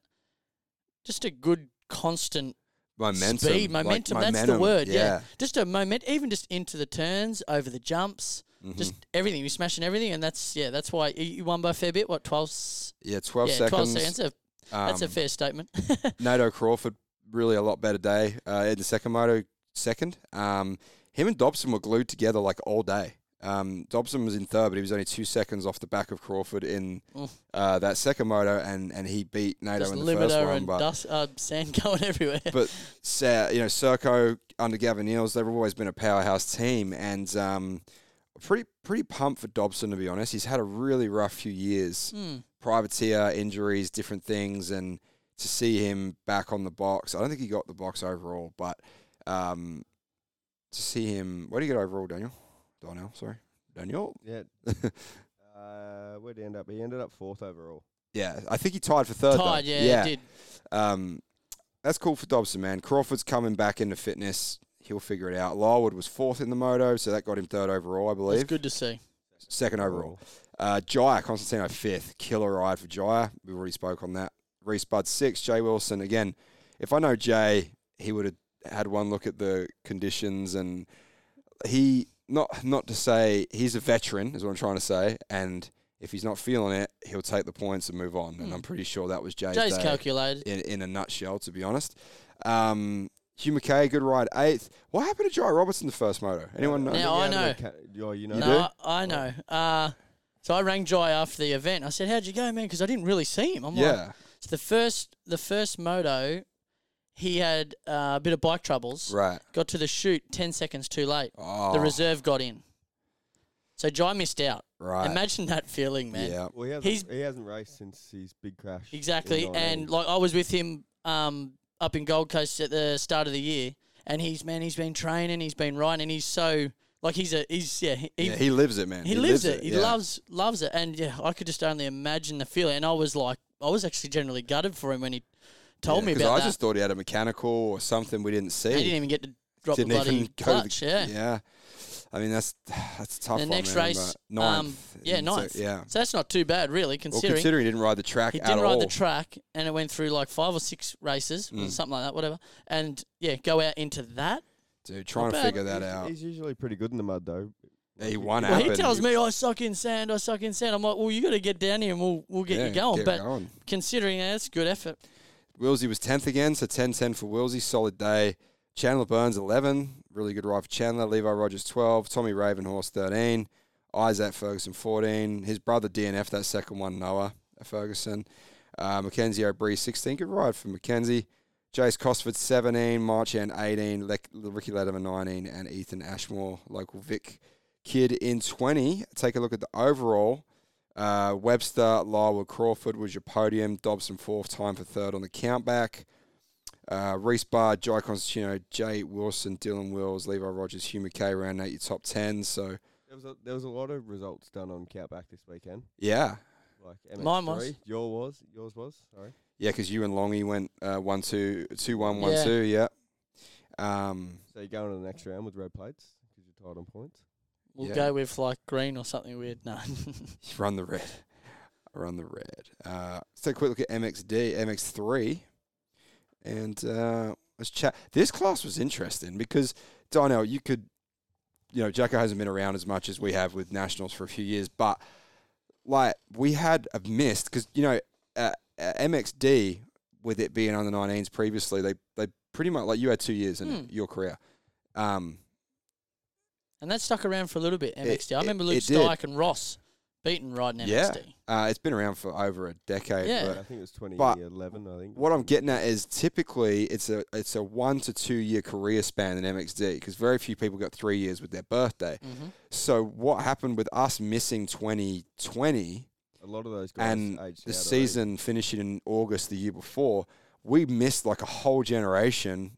just a good constant momentum. speed, like momentum. that's the word. Yeah. just a moment, even just into the turns, over the jumps, Mhm. just everything. You're smashing everything, and that's yeah, that's why he won by a fair bit. What 12, s- yeah, 12 yeah, seconds. twelve seconds. That's a, that's a Um, fair statement. Nato Crawford, really a lot better day. Uh, in the second moto, second. Um, him and Dobson were glued together like all day. Um, Dobson was in third, but he was only two seconds off the back of Crawford in Mm. uh, that second moto, and, and he beat Nato just in the first one. and But, dust, uh, sand going everywhere. but you know, Serco under Gavin Neals, they've always been a powerhouse team, and um, pretty pretty pumped for Dobson to be honest. He's had a really rough few years. Hmm. privateer injuries, different things, and to see him back on the box. I don't think he got the box overall, but um, to see him, where do you get overall, Daniel? Daniel, sorry, Daniel. Yeah. uh, where'd he end up? He ended up fourth overall. Yeah, I think he tied for third. though. Tied, yeah, yeah. it did. Um, that's cool for Dobson, man. Crawford's coming back into fitness. he'll figure it out. Lylewood was fourth in the moto, so that got him third overall, I It's believe. good to see. Second overall. Uh, Jaya, Constantino fifth. Killer ride for Jaya. We already spoke on that. Reese Bud six. Jay Wilson again. If I know Jay, he would have had one look at the conditions and he not not to say he's a veteran is what I'm trying to say. And if he's not feeling it, he'll take the points and move on. And Hmm. I'm pretty sure that was Jay's, Jay's calculated. in, in a nutshell, to be honest. Um, Hugh McKay, good ride, eighth. What happened to Jai Robertson the first moto? Anyone know? Now, I know. Oh, you know. No, do? I, I know. Uh, so I rang Jai after the event. I said, "How'd you go, man?" Because I didn't really see him. I'm like, yeah, so the first the first moto, he had uh, a bit of bike troubles. right. Got to the shoot ten seconds too late. Oh, The reserve got in. So Jai missed out. right. Imagine that feeling, man. Yeah, Well, he hasn't, He's- he hasn't raced since his big crash. in Exactly. 19. And like I was with him um, up in Gold Coast at the start of the year, and he's man, he's been training, he's been riding, and he's so like he's a he's yeah he, yeah, he lives it, man. he, lives it. He yeah. loves loves it, and yeah, I could just only imagine the feeling. And I was like, I was actually generally gutted for him when he told Yeah, me 'cause about I that. just thought he had a mechanical or something we didn't see. he didn't even get to drop Didn't the bloody even go to the- clutch. yeah. yeah. I mean that's that's a tough. The one, next man, race, ninth. um, yeah, And so- ninth. yeah. So that's not too bad, really, Well, considering considering he didn't ride the track he didn't ride all. the track, and it went through like five or six races, or Mm. something like that, whatever. And yeah, go out into that. Dude, trying to bad. figure that he's, out. He's usually pretty good in the mud, though. He won Well, he tells me I suck in sand, I suck in sand. I'm like, well, you got to get down here and we'll we'll get Yeah, you going. get but going. considering that, it's good effort. Willsey was 10th again, so 10 10 for Willsey. Solid day. Chandler Burns, 11. Really good ride for Chandler. Levi Rogers, 12. Tommy Ravenhorse, 13. Isaac Ferguson, 14. His brother DNF, that second one, Noah Ferguson. Uh, Mackenzie O'Brien, 16. Good ride for Mackenzie. Jace Cosford, 17. Marchand, 18. Le- Ricky Letterman, 19. And Ethan Ashmore, local Vic kid, in 20. Take a look at the overall. Uh, Webster, Lylewood, Crawford was your podium. Dobson fourth time for third on the countback. Uh, Reese Barr, Jai Constantino, Jay Wilson, Dylan Wills, Levi Rogers, Hugh McKay round out your top 10. So, There was a, there was a lot of results done on Countback this weekend. yeah. Like MX3. Mine was. Your was. Yours was. Sorry. Yeah, because you and Longy went uh, 1 2, 2 1 1 Yeah. 2. Yeah. Um, So you're going to the next round with red plates because you're tied on points. We'll Yeah. go with like green or something weird. No. run the red. Run the red. Uh, let's take a quick look at MXD, MX3. And uh, let's chat. This class was interesting because, Donnell, you could, you know, Jacko hasn't been around as much as we have with Nationals for a few years, but like we had a missed because, you know, uh, uh, MXD, with it being under 19s previously, they, they pretty much, like you had two years in Hmm. your career. Um, and that stuck around for a little bit, It- MXD. I remember it- Luke it did. Styke and Ross Beaton riding Yeah. MXD. uh, it's been around for over a decade. Yeah. but I think it was 2011. I think. what I'm getting at is typically it's a it's a one to two year career span in MXD because very few people got three years with their birthday. Mm-hmm. So what happened with us missing 2020 A lot of those guys and aged the out already. season finishing in August the year before? We missed like a whole generation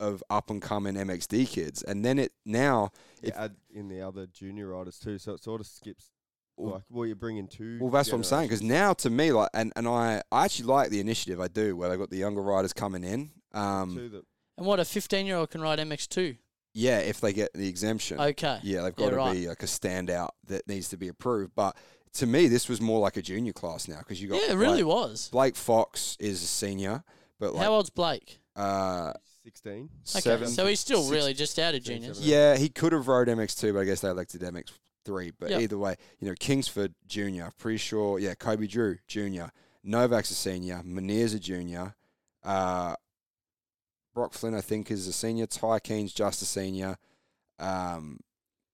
of up and coming MXD kids, and then it now You if- add in the other junior riders too, so it sort of skips. Well- like, well, you're bringing two. Well, that's what I'm saying. Because now, to me, like, and, and I, I actually like the initiative. I do, where they've got the younger riders coming in. Um, And what a 15 year old can ride MX2. yeah, if they get the exemption. Okay. Yeah, they've Yeah, got to right. be like a standout that needs to be approved. But to me, this was more like a junior class now because you got Yeah, it really like, was. Blake Fox is a senior, but like How old's Blake? uh, 16. Okay, seven. so he's still six- really just out of six, juniors. yeah, he could have rode MX2, but I guess they elected MX3. But Yep. either way, you know, Kingsford Junior, pretty sure. Yeah, Kobe Drew Junior, Novak's a senior, Minear's a junior, uh, Brock Flynn I think is a senior, Ty Keen's just a senior. Um,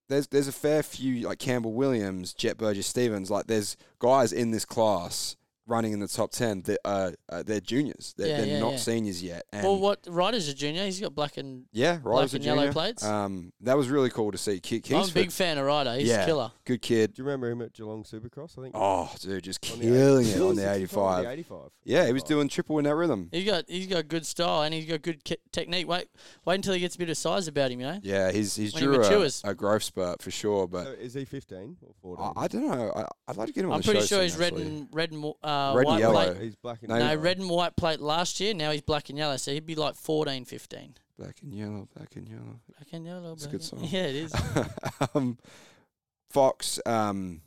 there's there's a fair few like Campbell Williams, Jet Burgess Stevens. Like there's guys in this class running in the top ten that are uh, they're juniors. They're, Yeah, they're yeah, not yeah. seniors yet. And Well, what Ryder's a junior. He's got black and. yeah, Ryder's a and yellow plates? Um, that was really cool to see. Ki- I'm a big fan of Ryder. He's Yeah. a killer. good kid. Do you remember him at Geelong Supercross? I think. Oh, dude, just killing it on the 85. The 85. Yeah, he was doing triple in that rhythm. He's got he's got good style and he's got good ki- technique. Wait wait until he gets a bit of size about him. You know. Yeah, he's he's When he drew a, a growth spurt for sure. So But is he 15 or 14? I, I don't know. I, I'd like to get him on I'm pretty sure soon, he's red and red and uh, Red and white yellow. plate. He's black and No, No, red and white plate last year. Now he's black and yellow, so he'd be like 14, 15. Black and yellow, black and yellow. Black and yellow. It's a good song. Yeah, it is. um, Fox, um,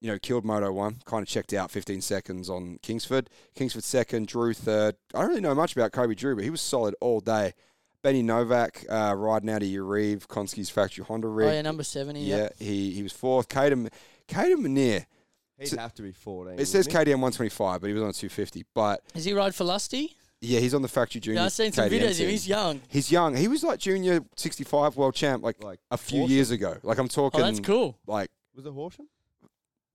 you know, killed Moto one, kind of checked out 15 seconds on Kingsford. Kingsford second, Drew third. I don't really know much about Kobe Drew, but he was solid all day. Benny Novak uh, riding out of Yarrive, Konsky's factory Honda oh rig. yeah, number seventy. yeah, Yeah. he he was fourth. Caden Caden Minear. He'd So- have to be 14. It says KTM 125, but he was on 250. But Does he ride for Lusty? yeah, he's on the factory junior. Yeah, I've seen some KTM videos of team. him. He's young. He's young. He was like junior 65 world champ like? Like a few Horsham? years ago. Like I'm talking Oh, that's cool. like Was it Horsham?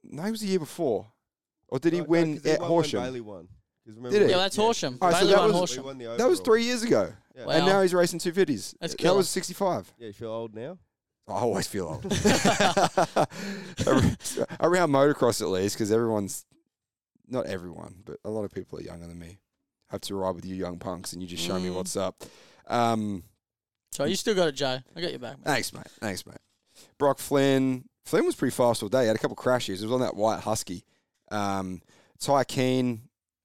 no, it was the year before. Or did he No, no, win 'cause he at won when Horsham? Bailey won. 'Cause remember Did we- it? Yeah, that's Horsham. Oh, so Bailey that won was- Horsham. won That was three years ago. Yeah. Wow. And now he's racing 250s. That's that killer. was 65. Yeah, you feel old now? I always feel old. Around motocross, at least, because everyone's not everyone, but a lot of people are younger than me. I have to ride with you young punks, and you just show me Mm. what's up. Um, So you still got it, Joe. I got your back. mate. thanks, mate. Thanks, mate. Brock Flynn. Flynn was pretty fast all day. He had a couple crashes. It was on that white Husky. Um, Ty Keane,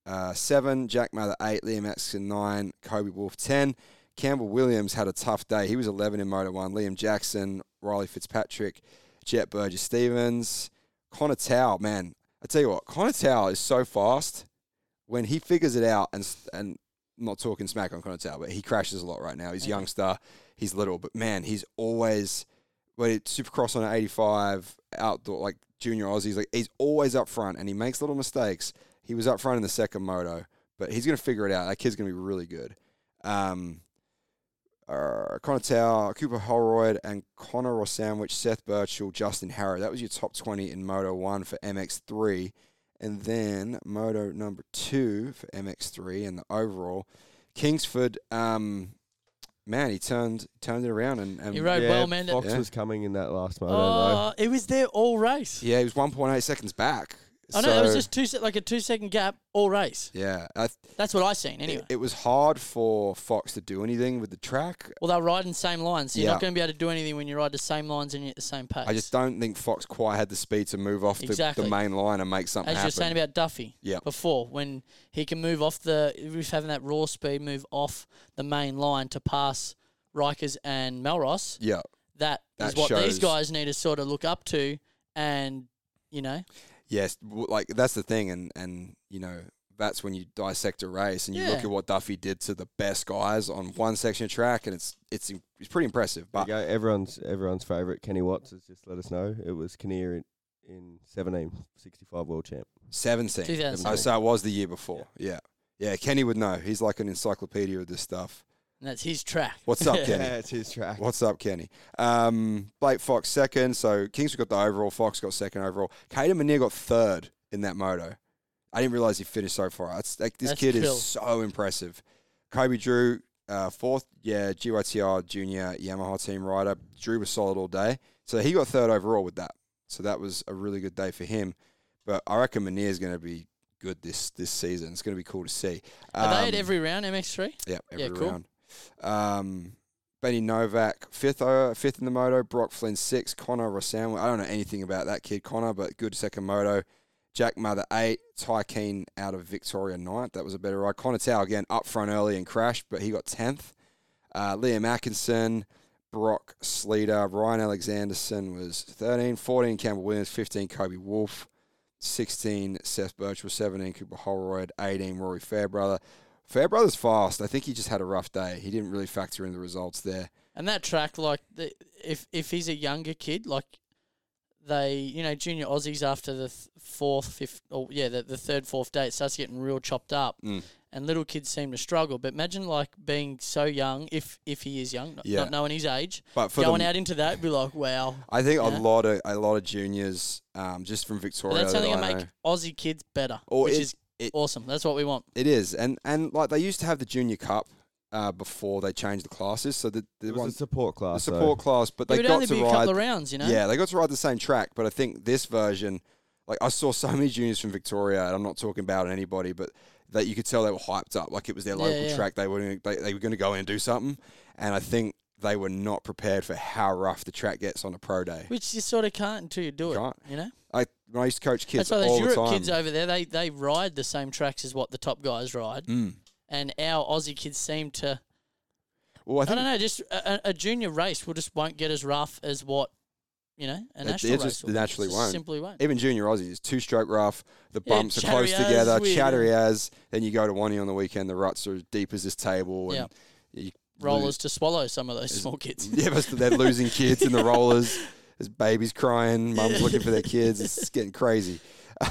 uh, seven. Jack Mather, eight. Liam Atkinson, nine. Kobe Wolf, ten. Campbell Williams had a tough day. He was 11 in Moto 1. Liam Jackson, Riley Fitzpatrick, Jet Burgess Stevens, Connor Towell. Man, I tell you what, Connor Towell is so fast. When he figures it out, and and I'm not talking smack on Connor Towell, but he crashes a lot right now. He's a youngster. He's little, but man, he's always when it's Supercross on an 85 outdoor like junior Aussies. Like he's always up front, and he makes little mistakes. He was up front in the second moto, but he's gonna figure it out. That kid's gonna be really good. Um, uh, Connor Tower, Cooper Holroyd, and Connor or Sandwich, Seth Birchall, Justin Harrow. That was your top 20 in Moto 1 for MX3. And then Moto number 2 for MX3 and the overall. Kingsford, um, man, he turned turned it around. and, and He rode yeah, well, man. Fox Yeah. was coming in that last moto. though. Oh, it was there all race. Yeah, he was 1.8 seconds back. I know it was just two se- like a two second gap all race. Yeah, I, That's what I seen anyway. it, it was hard for Fox to do anything with the track. well, they're riding the same lines. So you're Yeah. not going to be able to do anything when you ride the same lines and you're at the same pace. I just don't think Fox quite had the speed to move off the, Exactly. the main line and make something As happen. you're saying about Duffy Yeah. before, when he can move off the, with having that raw speed, move off the main line to pass Rykers and Mellross, yeah, that is what shows- these guys need to sort of look up to and, you know, yes, like that's the thing, and and you know that's when you dissect a race and you look at what Duffy did to the best guys on one section of track, and it's it's it's pretty impressive. But you go. Everyone's everyone's favourite, Kenny Watts, has just let us know it was Minear in, in 17, 65 world champ. seventeen, 2007. oh, so it was the year before. Yeah. yeah, Kenny would know. He's like an encyclopedia of this stuff. And that's his track. What's up, Kenny? Yeah, it's his track. What's up, Kenny? Um, Blake Fox second. So Kingsford got the overall. Fox got second overall. Caden Minear got third in that moto. I didn't realize he finished so far. It's like this That's kid cool. is so impressive. Kobe Drew uh, fourth. Yeah, GYTR junior Yamaha team rider. Drew was solid all day. So he got third overall with that. So that was a really good day for him. But I reckon Minear is going to be good this this season. It's going to be cool to see. Are they at Um, every round, MX3? yeah, every Yeah, cool. round. Um, Benny Novak fifth, uh, fifth in the moto. Brock Flynn sixth. Connor Rosan. I don't know anything about that kid, Connor, but good second moto. Jack Mather eight. Ty Keen out of Victoria ninth. That was a better ride. Connor Tao again up front early and crashed, but he got tenth. Uh, Liam Atkinson, Brock Sleater, Ryan Alexanderson was 13, 14 Campbell Williams, 15 Kobe Wolf, 16 Seth Birchall, 17 Cooper Holroyd, 18 Rory Fairbrother. Fairbrother's fast. I think he just had a rough day. He didn't really factor in the results there. And that track, like, the, if if he's a younger kid, like, they, you know, junior Aussies after the th- fourth, fifth, or yeah, the, the third, fourth day, it starts getting real chopped up. Mm. And little kids seem to struggle. But imagine, like, being so young, if if he is young, not, Yeah. not knowing his age, But for going out into that, be like, wow. I think a lot of a lot of juniors, um, just from But Victoria, that's that only I going to make know- Aussie kids better, Or which it- is it- awesome. That's what we want. It is, and and like they used to have the junior cup uh, before they changed the classes. So the the, It was one, a support the class. though. support class, but It they would got only to be a ride. couple of rounds, you know? Yeah, they got to ride the same track, but I think this version, like I saw so many juniors from Victoria, and I'm not talking about anybody, but that you could tell they were hyped up, like it was their Yeah, local yeah. track. They were gonna, they, they were going to go in and do something, and I think they were not prepared for how rough the track gets on a pro day. Which you sort of can't until you do it, Can't. you know? I when I used to coach kids That's why all those the Europe time. kids over there, they, they ride the same tracks as what the top guys ride. Mm. And our Aussie kids seem to Well, I I, don't know. Just a, a- junior race will just won't get as rough as what you know a It- national it race. just naturally Just won't. Simply won't. even junior Aussies, two stroke rough, the Yeah, bumps are close together, chattery as. Then you go to Wani on the weekend, the ruts are as deep as this table, and you Rollers to swallow some of those small kids. Yeah, but they're losing kids in the rollers. There's babies crying, mums looking for their kids. It's getting crazy.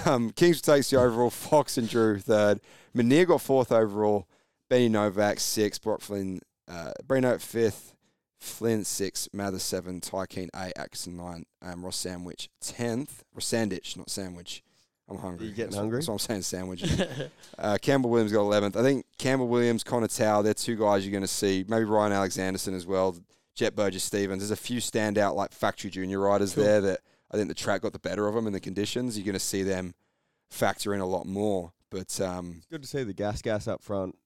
Um, Kings takes the overall. Fox and Drew third. Minear got fourth overall. Benny Novak sixth. Brock Flynn, uh, Breno fifth. Flynn six. Mather seven. Tykeen eight. Atkinson nine. Um, Ross Sandwich tenth. Ross Sandwich, not sandwich. I'm hungry. You getting That's what- hungry? That's what I'm saying. Sandwiches. Uh, Campbell Williams got 11th. I think Campbell Williams, Connor Tao, they're two guys you're going to see. Maybe Ryan Alexanderson as well. Jet Burgess Stevens. There's a few standout like factory junior riders Cool. there that I think the track got the better of them in the conditions. You're going to see them factor in a lot more. But um, It's good to see the gas gas up front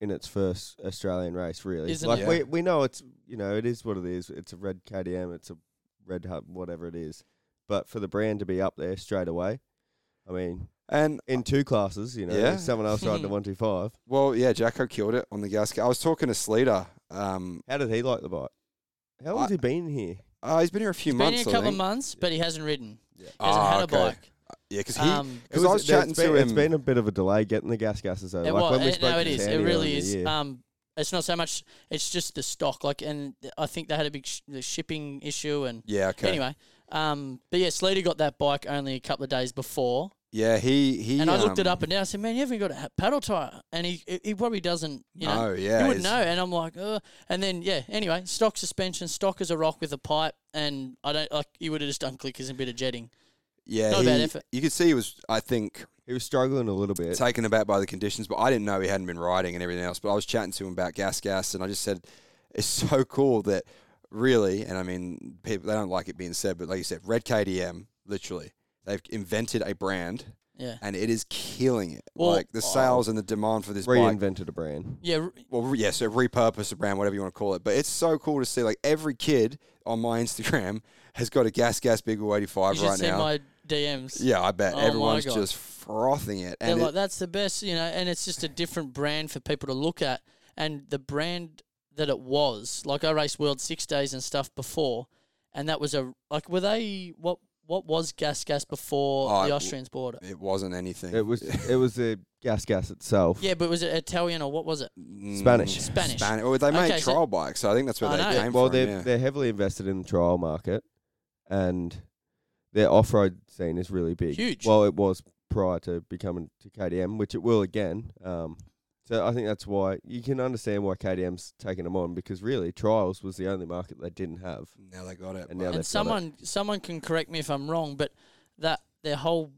in its first Australian race. Really, Isn't like it? we we know it's you know it is what it is. It's a red KTM. It's a red hub, whatever it is. But for the brand to be up there straight away, I mean, and in two classes, you know, Yeah. someone else riding the one two five. well, yeah, Jacko killed it on the gas. I was talking to Sleater. Um, How did he like the bike? How long's I- he been here? uh, he's been here a few months. He's been months. here a I couple of months, but he hasn't ridden. Yeah. He hasn't Ah, had a okay. bike. Yeah, because he Um, because I was chatting it's been, to him. It's been a bit of a delay getting the gas gases though. It like was. when we spoke no, it is. It really earlier in the is. year. Um, it's not so much. It's just the stock. Like, and I think they had a big sh- the shipping issue. And yeah, okay. anyway, um, but yeah, Sleater got that bike only a couple of days before, Yeah, he he. and I looked it um, up and down. I said, "Man, you haven't got a paddle tire," and he he probably doesn't. You know, no, yeah, he wouldn't know. And I'm like, Ugh. and then yeah. Anyway, stock suspension, stock as a rock with a pipe, and I don't like. You would have just done clickers and a bit of jetting. Yeah, Not a he, bad effort. You could see he was. I think he was struggling a little bit. taken aback by the conditions, but I didn't know he hadn't been riding and everything else. But I was chatting to him about gas gas, and I just said, it's so cool that really, and I mean, people they don't like it being said, but like you said, Red KTM, literally, they've invented a brand, Yeah, and it is killing it. Well, like the uh, sales and the demand for this bike. Reinvented a brand. yeah. r- Well, re- yeah, so repurpose a brand, whatever you want to call it. But it's so cool to see. Like every kid on my Instagram has got a gas gas big eighty You right see now. my DMs. yeah, I bet Oh everyone's just frothing it. They're And it- like, that's the best, you know, and it's just a different brand for people to look at. And the brand that it was, like I raced World Six Days and stuff before, and that was a like, were they what? What was Gas Gas before Oh, the it- Austrians bought it? It wasn't anything. It was it was the gas gas itself. Yeah, but was it Italian or what was it? Mm, Spanish. Spanish. Spanish. Well, they made Okay, so- trial bikes, so I think that's where I they know. came well, from. they're yeah. they're heavily invested in the trial market, and their off road scene is really big. Huge. Well, it was prior to becoming to KTM, which it will again. Um, so I think that's why you can understand why KTM's taking them on because really trials was the only market they didn't have. now they got it. And now but- they've got and it. someone someone can correct me if I'm wrong, but that their whole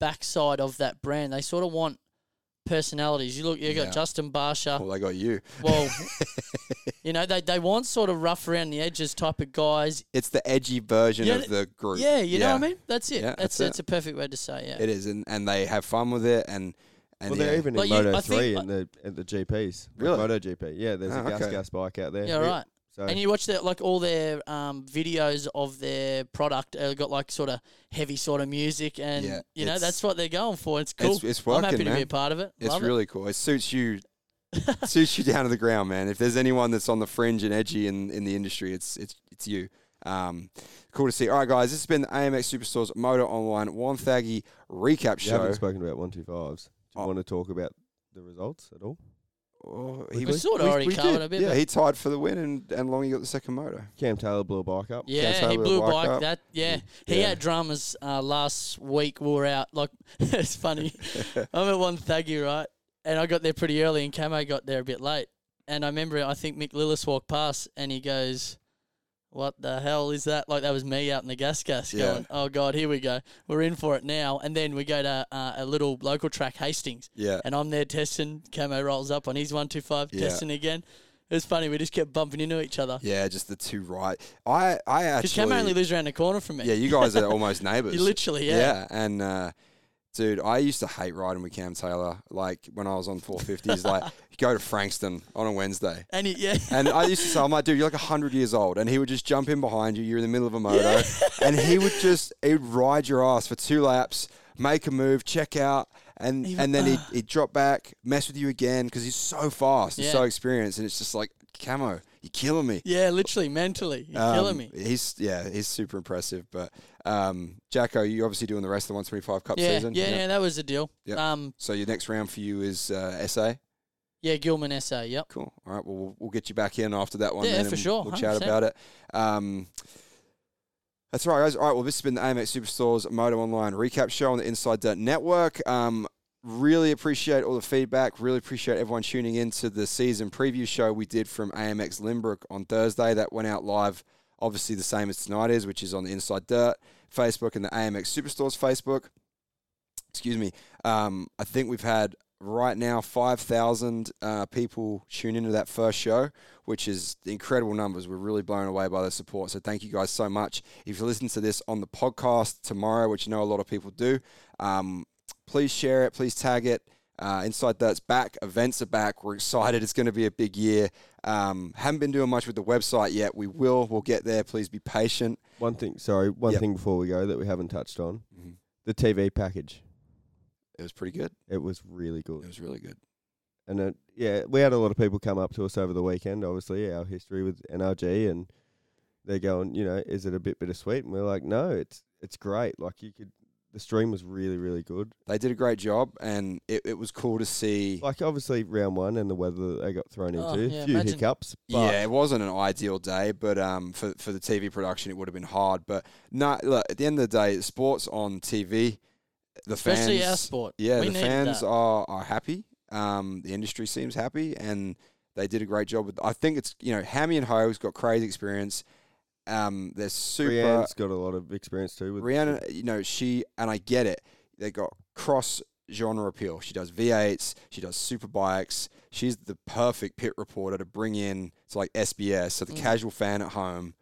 backside of that brand, they sort of want personalities. You look, you got Justin Barcia. well, they got you. Well, you know, they they want sort of rough around the edges type of guys. It's the edgy version Yeah, of the group. Yeah, you know what I mean. That's it. Yeah, that's that's that's it. a perfect way to say. Yeah. It is, and, and they have fun with it, and and well, yeah. they're even Like in you- Moto I think- three in the at the GPs. like Really? Moto GP. Yeah, there's Oh, a gas okay. gas bike out there. yeah, right. So And you watch their like all their um, videos of their product. Uh, got like sort of heavy sort of music, and Yeah, you know it's- that's what they're going for. It's cool. it's, it's I'm working, happy to man. be a part of it. It's Love really cool. It suits you. suits you down to the ground, man. If there's anyone that's on the fringe and edgy in, in the industry, it's it's it's you. Um, cool to see. All right, guys, this has been the AMX Superstores Moto Online Wonthaggi recap you show. haven't spoken about one two fives. Do you Oh. want to talk about the results at all? Oh, We We sorta already covered did. a bit, Yeah, but- he tied for the win, and and Longy got the second moto. Cam Taylor blew a bike up. Yeah, he blew we'll bike. up. That yeah, he Yeah. had dramas uh, last week. We were out. Like it's funny. I'm at Wonthaggi right, and I got there pretty early, and Camo got there a bit late. And I remember, I think Mick Lillis walked past, and he goes, "What the hell is that?" Like that was me out in the gas gas, Yeah. going, "Oh God, here we go. We're in for it now." And then we go to uh, a little local track, Hastings, Yeah, and I'm there testing. Camo rolls up on his one two five, Yeah. testing again. It was funny. We just kept bumping into each other. yeah, just the two right. I I Because actually. Camo only lives around the corner from me. yeah, you guys are almost neighbours. Literally, yeah. Yeah, and uh, dude, I used to hate riding with Cam Taylor. Like when I was on 450s, like you go to Frankston on a Wednesday. And he, yeah. And I used to say, I'm like, dude, you're like 100 years old. And he would just jump in behind you. You're in the middle of a moto. and he would just, he would ride your ass for two laps, make a move, check out. and Even- and then he'd, he'd drop back, mess with you again because he's so fast and so experienced, and it's just like camo, you're killing me. Yeah, literally, mentally, you're Um, killing me. He's yeah, he's super impressive. But um, Jacko, you obviously doing the rest of the 125 Cup Yeah, season. yeah, yeah, that was the deal. Yep. Um, So your next round for you is uh, SA. yeah, Gilman SA. Yep. Cool. All right. Well, we'll, we'll get you back in after that one. Yeah, for sure, We'll chat 100%. about it. Um, that's right, guys. All right. Well, this has been the AMX Superstores Moto Online recap show on the Inside Dirt Network. Um, really appreciate all the feedback. Really appreciate everyone tuning in to the season preview show we did from AMX Lynbrook on Thursday. That went out live, obviously the same as tonight is, which is on the Inside Dirt Facebook and the AMX Superstores Facebook. Excuse me. Um, I think we've had right now 5,000 uh, people tune into that first show, which is incredible numbers. We're really blown away by the support. So thank you guys so much. If you listen to this on the podcast tomorrow, which you know a lot of people do, um, please share it. Please tag it. Uh, Inside Dirt's back. Events are back. We're excited. It's going to be a big year. Um, haven't been doing much with the website yet. We will. We'll get there. Please be patient. One thing, sorry, one Yep. thing before we go that we haven't touched on Mhm. the TV package. It was pretty good. It was really good. It good. was really good. And it, yeah, we had a lot of people come up to us over the weekend. Obviously, our history with NRG, and they're going, you know, is it a bit bittersweet? And we're like, no, it's it's great. Like you could, the stream was really really good. They did a great job, and it, it was cool to see. Like obviously round one and the weather that they got thrown Oh, into, yeah, a few imagine- hiccups. But yeah, it wasn't an ideal day, but um, for for the TV production, it would have been hard. But no, look, at the end of the day, sports on TV, the Especially fans, our sport. yeah, we the fans that. are are happy. Um, the industry seems happy, and they did a great job with. I think it's you know Hammy and Ho's got crazy experience. Um, they're super. Riana's got a lot of experience too. With Riana, you know, she and I get it. They got cross genre appeal. She does V8s, she does super bikes. She's the perfect pit reporter to bring in to like SBS, so the Mm. casual fan at home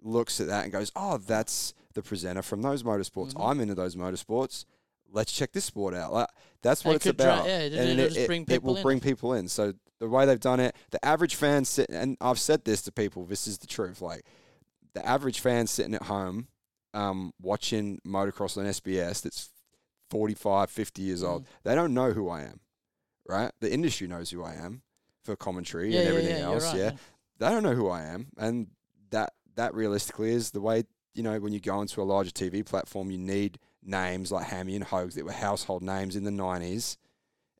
looks at that and goes, "Oh, that's the presenter from those motorsports. Mhm. I'm into those motorsports. Let's check this sport out." Like, that's what They it's could dra- about. yeah, and it'll just bring it people will in. bring people in. So the way they've done it, the average fan sit, and I've said this to people. This is the truth. Like the average fan sitting at home um, watching motocross on SBS that's 45, 50 years old, Mm. they don't know who I am, right? The industry knows who I am for commentary yeah, and everything yeah, else. Right, yeah. They don't know who I am. And that, that realistically is the way, you know, when you go into a larger TV platform, you need names like Hammy and Hogs that were household names in the 90s.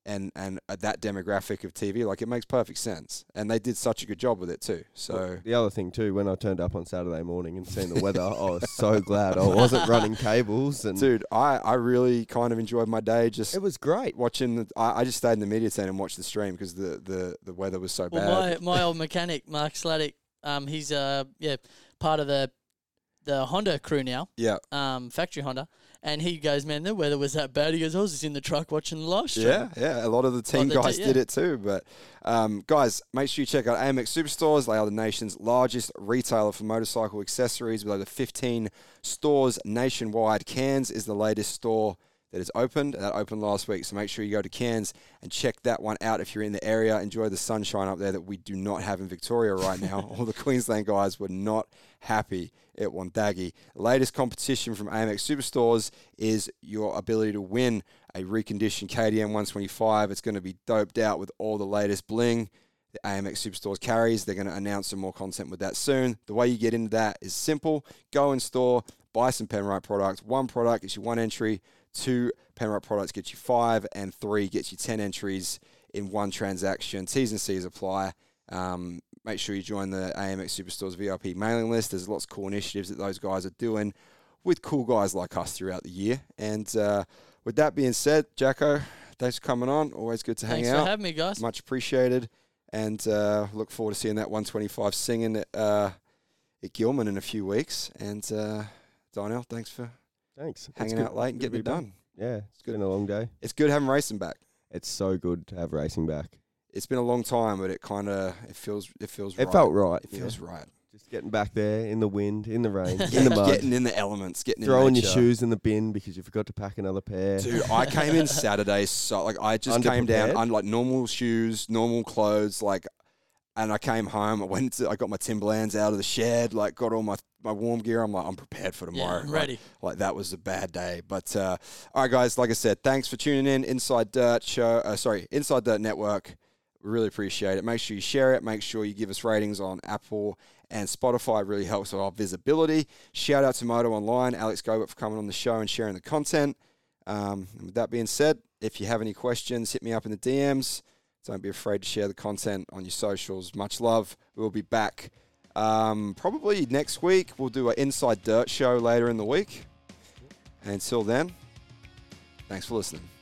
And, and uh, that demographic of TV, like it makes perfect sense, and they did such a good job with it too. So the other thing too, when I turned up on Saturday morning and seen the weather, I was so glad I wasn't running cables and dude, I, I really kind of enjoyed my day just it was great. watching. The, I, I just stayed in the media tent and watched the stream because the, the, the weather was so Well, bad. my my old mechanic, Mark Sladdick, um, he's uh yeah part of the the Honda crew now, yeah, um, factory Honda, and he goes, man, the weather was that bad. He goes, I was just in the truck watching the live stream. yeah, yeah. A lot of the team te- guys yeah. did it too. But um, guys, make sure you check out AMX Superstores. They are the nation's largest retailer for motorcycle accessories with over 15 stores nationwide. Cairns is the latest store that is opened. That opened last week, so make sure you go to Cairns and check that one out if you're in the area. Enjoy the sunshine up there that we do not have in Victoria right now. All the Queensland guys were not happy at Wonthaggi. The latest competition from AMX Superstores is your ability to win a reconditioned KTM 125. It's going to be doped out with all the latest bling the AMX Superstores carries. They're going to announce some more content with that soon. The way you get into that is simple. Go in store, buy some Penrite products. One product gets you one entry. Two Penrite products get you five, and three gets you ten entries in one transaction. T's and C's apply. Um, make sure you join the AMX Superstores VIP mailing list. There's lots of cool initiatives that those guys are doing with cool guys like us throughout the year. And uh, with that being said, Jacko, thanks for coming on. Always good to hang Thanks out. Thanks for having me, guys. Much appreciated. And uh, look forward to seeing that 125 singing at, uh, at Gilman in a few weeks. And uh, Donnell, thanks for Thanks. It's hanging out late and getting it done. Yeah, it's good. been a long day. It's good having racing back. It's so good to have racing back. It's been a long time, but it kind of it feels it feels It right. felt right. It feels right. Just getting back there in the wind, in the rain, in the mud, getting in the elements, getting throwing in your shoes in the bin because you forgot to pack another pair. Dude, I came in Saturday, so like I just came down Underprepared? on like normal shoes, normal clothes, like and I came home. I went to, I got my Timberlands out of the shed, like got all my, my warm gear. I'm like, I'm prepared for tomorrow. Yeah, I'm Like- ready. Like, that was a bad day. But uh, all right, guys, like I said, thanks for tuning in. Inside Dirt Show, uh, sorry, Inside Dirt Network. We really appreciate it. Make sure you share it. Make sure you give us ratings on Apple and Spotify. It really helps with our visibility. Shout out to Moto Online, Alex Gobert for coming on the show and sharing the content. Um, with that being said, if you have any questions, hit me up in the DMs. Don't be afraid to share the content on your socials. Much love. We'll be back um, probably next week. We'll do an Inside Dirt show later in the week. Until then, thanks for listening.